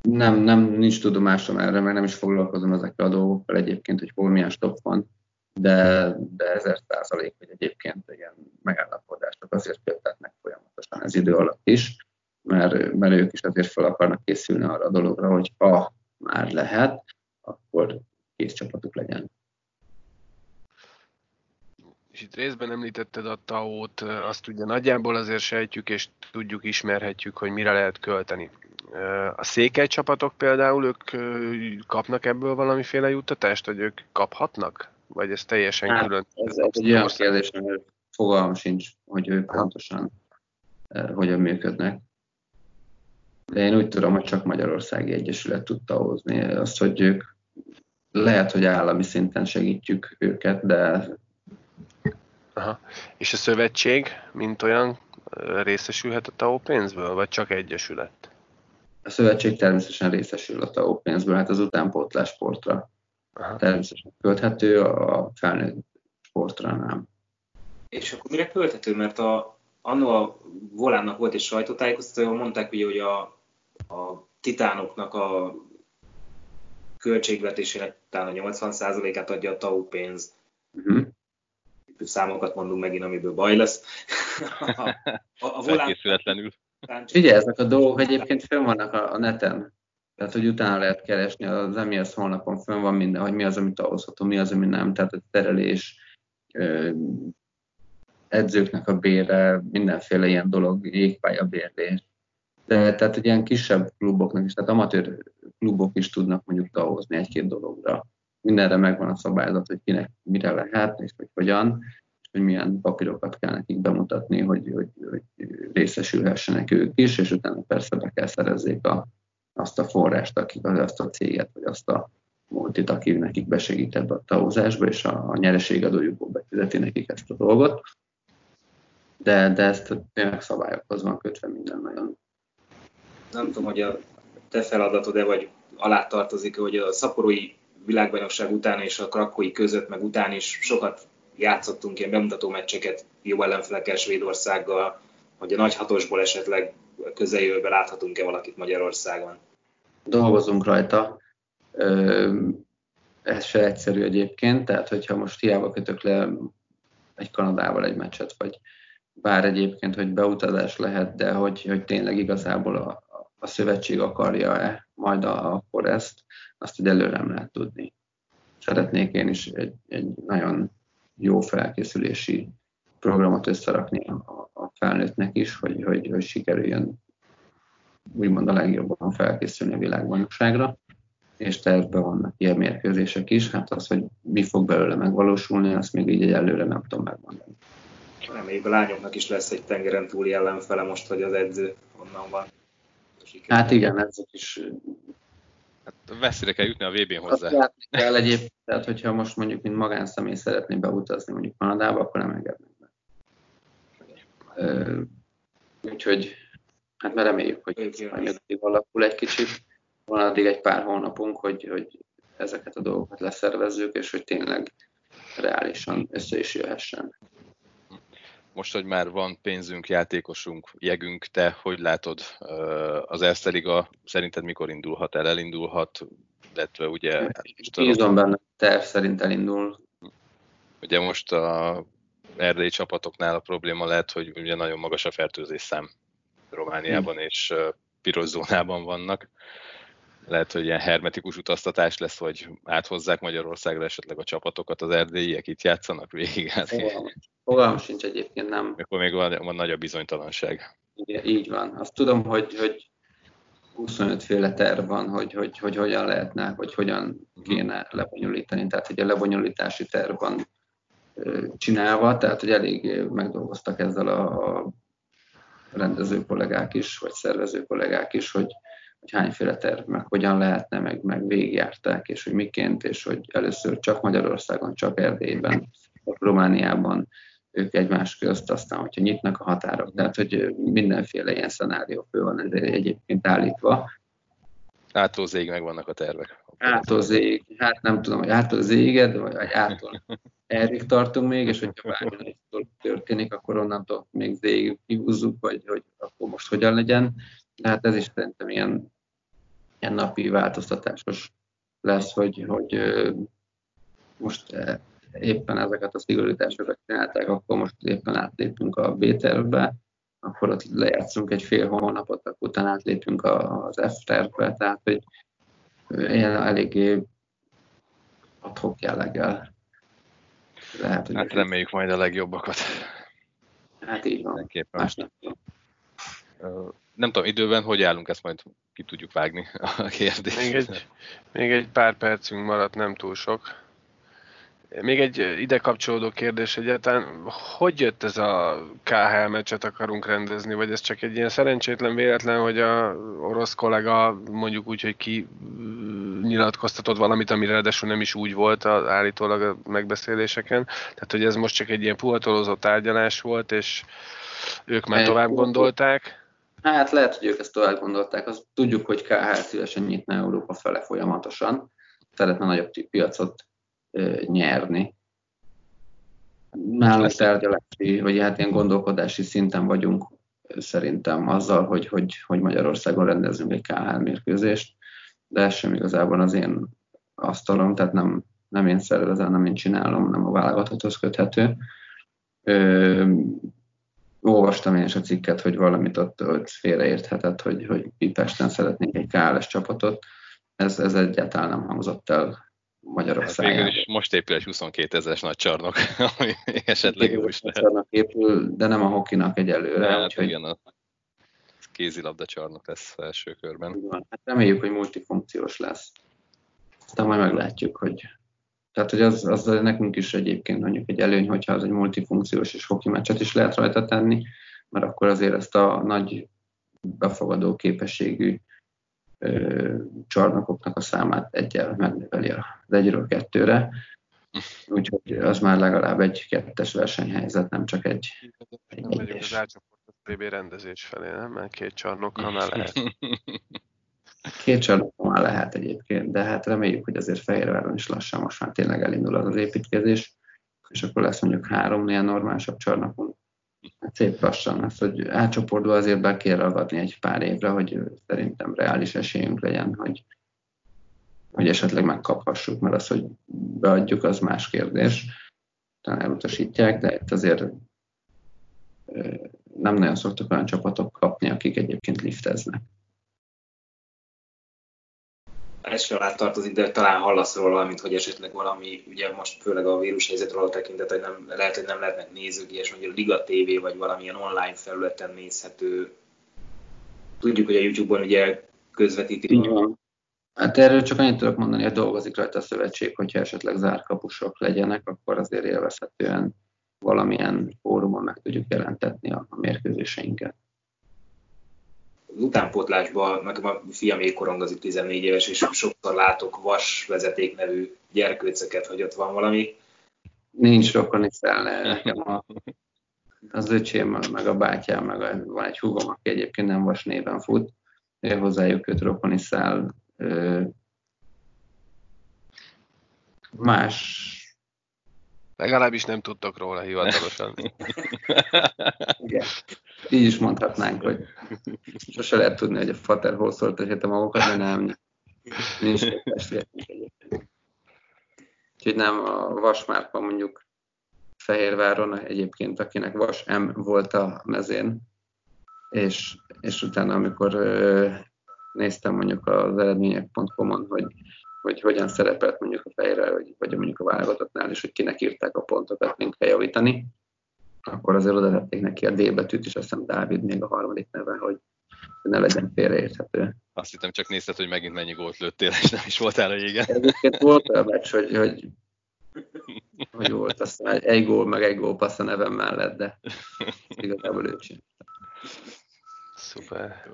nem, nem, nincs tudomásom erre, mert nem is foglalkozom ezekkel a dolgokkal egyébként, hogy hol milyen stop van, de, de ezer százalék, hogy egyébként ilyen megállapodások azért kötetnek folyamatosan ez idő alatt is, mert, mert ők is azért fel akarnak készülni arra a dologra, hogy ha már lehet, akkor kész csapatuk legyen. És itt részben említetted a TAO-t, azt ugye nagyjából azért sejtjük és tudjuk, ismerhetjük, hogy mire lehet költeni. A székely csapatok például, ők kapnak ebből valamiféle juttatást, vagy ők kaphatnak? Vagy ez teljesen hát, külön? Ez, ez egy olyan kérdés, hogy fogalmam sincs, hogy ők pontosan hogyan működnek. De én úgy tudom, hogy csak Magyarországi Egyesület tudta hozni azt, hogy ők lehet, hogy állami szinten segítjük őket, de... Aha. És a szövetség, mint olyan, részesülhet a TAO pénzből, vagy csak egyesület? A szövetség természetesen részesül a TAO pénzből, hát az utánpótlás sportra Aha. természetesen költhető, a felnőtt sportra nem. És akkor mire költhető? Mert a, annó a Volánnak volt egy sajtótájékoztató, ahol mondták, ugye, hogy a, a titánoknak a költségvetésének talán a 80%-át adja a TAU pénz. Uh-huh. Számokat mondunk megint, amiből baj lesz. a, a, a volán... Ugye, ezek a dolgok egyébként fönn vannak a, a neten. Tehát, hogy utána lehet keresni, az MES honlapon fönn van minden, hogy mi az, amit ahozható, mi az, ami nem. Tehát a terelés, edzőknek a bére, mindenféle ilyen dolog, bérlés. De tehát egy ilyen kisebb kluboknak is, tehát amatőr klubok is tudnak mondjuk tahozni egy-két dologra. Mindenre megvan a szabályzat, hogy kinek mire lehet, és hogy hogyan, és hogy milyen papírokat kell nekik bemutatni, hogy, hogy, hogy részesülhessenek ők is, és utána persze be kell szerezzék a, azt a forrást, akik, azt a céget, vagy azt a multit, aki nekik besegít ebbe a tavozásba, és a, a nyereségadójukból befizeti nekik ezt a dolgot. De, de ezt tényleg szabályokhoz van kötve minden nagyon. Nem tudom, hogy a te feladatod-e, vagy alá tartozik, hogy a szaporói világbajnokság után és a krakói között, meg után is sokat játszottunk ilyen bemutató meccseket jó ellenfelekkel, Svédországgal, hogy a nagy hatosból esetleg közeljövőben láthatunk-e valakit Magyarországon? Dolgozunk rajta. ez se egyszerű egyébként, tehát hogyha most hiába kötök le egy Kanadával egy meccset, vagy bár egyébként, hogy beutazás lehet, de hogy, hogy tényleg igazából a, a szövetség akarja-e majd a, akkor ezt, azt hogy előre nem lehet tudni. Szeretnék én is egy, egy nagyon jó felkészülési programot összerakni a, a felnőttnek is, hogy, hogy, hogy sikerüljön úgymond a legjobban felkészülni a világbajnokságra, és tervben vannak ilyen mérkőzések is. Hát az, hogy mi fog belőle megvalósulni, azt még így egy előre nem tudom megmondani. Reméljük a lányoknak is lesz egy tengeren túli ellenfele most, hogy az edző onnan van. Hát igen, ezek is Hát veszélyre kell jutni a VB-n hozzá. Azt kell egyébként, tehát hogyha most mondjuk, mint magánszemély szeretné beutazni mondjuk Kanadába, akkor nem engednek. Úgyhogy, hát mert reméljük, hogy majd alakul egy kicsit. Van addig egy pár hónapunk, hogy, hogy ezeket a dolgokat leszervezzük, és hogy tényleg reálisan össze is jöhessen most, hogy már van pénzünk, játékosunk, jegünk, te hogy látod az Erste Liga, szerinted mikor indulhat el, elindulhat, illetve ugye... Bízom benne, terv szerint elindul. Ugye most a erdélyi csapatoknál a probléma lehet, hogy ugye nagyon magas a fertőzés szám Romániában, hmm. és piros zónában vannak. Lehet, hogy ilyen hermetikus utaztatás lesz, vagy áthozzák Magyarországra esetleg a csapatokat, az erdélyiek itt játszanak végig. Hát, Fogalmam sincs egyébként, nem. Akkor még van, van nagy a bizonytalanság. Igen, így van. Azt tudom, hogy, hogy 25 féle terv van, hogy, hogy, hogy hogyan lehetne, hogy hogyan kéne lebonyolítani. Tehát, hogy a lebonyolítási terv van csinálva, tehát, hogy elég megdolgoztak ezzel a, rendező kollégák is, vagy szervező kollégák is, hogy, hogy hányféle terv, meg hogyan lehetne, meg, meg végigjárták, és hogy miként, és hogy először csak Magyarországon, csak Erdélyben, Romániában, ők egymás közt, aztán, hogyha nyitnak a határok. Tehát, hogy mindenféle ilyen szenárió fő van egyébként állítva. Ától zég meg vannak a tervek. Ától zég, hát nem tudom, hogy ától zéged, vagy ától errig tartunk még, és hogyha bármi történik, akkor onnantól még zég kihúzzuk, vagy hogy akkor most hogyan legyen. De hát ez is szerintem ilyen, ilyen napi változtatásos lesz, hogy, hogy most éppen ezeket a szigorításokat csinálták, akkor most éppen átlépünk a B-tervbe, akkor ott lejátszunk egy fél hónapot, akkor utána átlépünk az F-tervbe, tehát hogy ilyen eléggé adhok jelleggel. Lehet, hogy hát reméljük majd a legjobbakat. Hát így van. Tudom. Nem tudom, időben hogy állunk, ezt majd ki tudjuk vágni a kérdést. Még egy, még egy pár percünk maradt, nem túl sok. Még egy ide kapcsolódó kérdés egyáltalán, hogy jött ez a KHL meccset akarunk rendezni, vagy ez csak egy ilyen szerencsétlen véletlen, hogy a orosz kollega mondjuk úgy, hogy ki nyilatkoztatott valamit, amire ráadásul nem is úgy volt az állítólag a megbeszéléseken, tehát hogy ez most csak egy ilyen puhatolózott tárgyalás volt, és ők már tovább gondolták. Hát lehet, hogy ők ezt tovább gondolták. Azt tudjuk, hogy KHL szívesen nyitna Európa fele folyamatosan. Szeretne nagyobb piacot nyerni. Nálunk tárgyalási, vagy hát ilyen gondolkodási szinten vagyunk szerintem azzal, hogy, hogy, hogy Magyarországon rendezünk egy KHL mérkőzést, de ez sem igazából az én asztalom, tehát nem, nem én szervezem, nem én csinálom, nem a válogatotthoz köthető. Ö, olvastam én is a cikket, hogy valamit ott, ott félreérthetett, hogy, hogy Pipesten szeretnénk egy KLS csapatot. Ez, ez egyáltalán nem hangzott el Magyarországon. Hát végül is most épül egy 22 ezeres nagy csarnok, ami esetleg jó is lehet. épül, de nem a hokinak egyelőre. Hát úgyhogy... igen, a kézilabda csarnok lesz első körben. Hát reméljük, hogy multifunkciós lesz. Aztán majd meglátjuk, hogy tehát, hogy az, az nekünk is egyébként mondjuk egy előny, hogyha az egy multifunkciós és hoki meccset is lehet rajta tenni, mert akkor azért ezt a nagy befogadó képességű csarnokoknak a számát egyel megnöveli az egyről kettőre. Úgyhogy az már legalább egy kettes versenyhelyzet, nem csak egy, egy egyes. az átcsoportos BB rendezés felé, nem? Mert két csarnokkal már lehet. Két csarnokkal már lehet egyébként, de hát reméljük, hogy azért Fehérváron is lassan most már tényleg elindul az, az építkezés, és akkor lesz mondjuk három ilyen normálisabb csarnokunk szép lassan ezt, hogy átcsoportba azért be kell ragadni egy pár évre, hogy szerintem reális esélyünk legyen, hogy, hogy esetleg megkaphassuk, mert az, hogy beadjuk, az más kérdés. Talán elutasítják, de itt azért nem nagyon szoktak olyan csapatok kapni, akik egyébként lifteznek. Ez sem alá tartozik, de talán hallasz róla valamit, hogy esetleg valami, ugye most főleg a vírus helyzetről tekintet, hogy nem, lehet, hogy nem lehetnek nézők, és mondjuk a Liga TV vagy valamilyen online felületen nézhető. Tudjuk, hogy a YouTube-on ugye közvetítik. Van. Hát erről csak annyit tudok mondani, hogy dolgozik rajta a szövetség, hogyha esetleg zárkapusok legyenek, akkor azért élvezhetően valamilyen fórumon meg tudjuk jelentetni a, a mérkőzéseinket. Az utánpótlásban, nekem a fiam ékorongozik 14 éves, és sokszor látok vas vezeték nevű gyerkőcöket, hogy ott van valami. Nincs rokoni szel, nekem a, az öcsém, meg a bátyám, meg a, van egy húgom, aki egyébként nem vas néven fut, ő hozzájuk köt rokoni szál. Más Legalábbis nem tudtok róla hivatalosan. Igen. Így is mondhatnánk, hogy sose lehet tudni, hogy a Fater hol szólt a magukat, de nem. Nincs testvérünk egyébként. Úgyhogy nem a Vasmárpa mondjuk Fehérváron egyébként, akinek Vas M volt a mezén, és, és utána, amikor néztem mondjuk az eredmények.com-on, hogy hogy hogyan szerepelt mondjuk a fejre, vagy, vagy mondjuk a válogatottnál, és hogy kinek írták a pontokat, mint kell javítani, akkor azért oda tették neki a D betűt, és azt hiszem Dávid még a harmadik neve, hogy ne legyen félreérthető. Azt hittem csak nézted, hogy megint mennyi gólt lőttél, és nem is voltál a jégen. Egyébként volt a meccs, hogy, hogy, hogy volt, aztán egy gól, meg egy gól passz a nevem mellett, de igazából ő Szuper.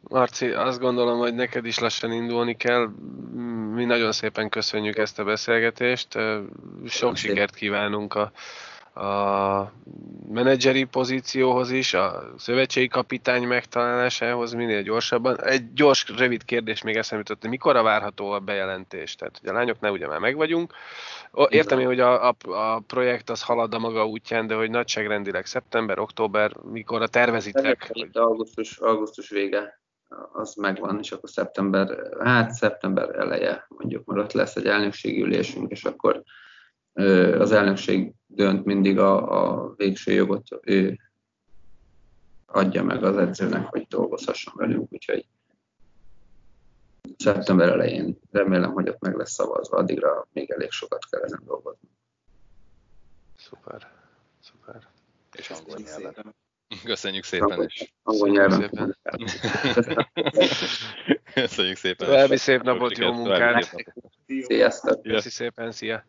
Marci, azt gondolom, hogy neked is lassan indulni kell. Mi nagyon szépen köszönjük ezt a beszélgetést. Sok sikert kívánunk a, a menedzseri pozícióhoz is, a szövetségi kapitány megtalálásához minél gyorsabban. Egy gyors, rövid kérdés még eszembe jutott, mikor a várható a bejelentés? Tehát, hogy a lányoknál ugye már meg vagyunk. Értem én, hogy a, a, a projekt az halad a maga útján, de hogy nagyságrendileg szeptember, október, mikor a tervezitek? Hogy... Augusztus, augusztus vége az megvan, és akkor szeptember, hát szeptember eleje mondjuk, mert ott lesz egy elnökségi ülésünk, és akkor az elnökség dönt mindig a, a végső jogot, ő adja meg az edzőnek, hogy dolgozhasson velünk, úgyhogy szeptember elején remélem, hogy ott meg lesz szavazva, addigra még elég sokat kell ezen dolgozni. Szuper, szuper. És angol nyelven. Köszönjük szépen is. Angol nyelven. Köszönjük szépen. További szép napot, jó munkát. Sziasztok. Köszi szépen, szia.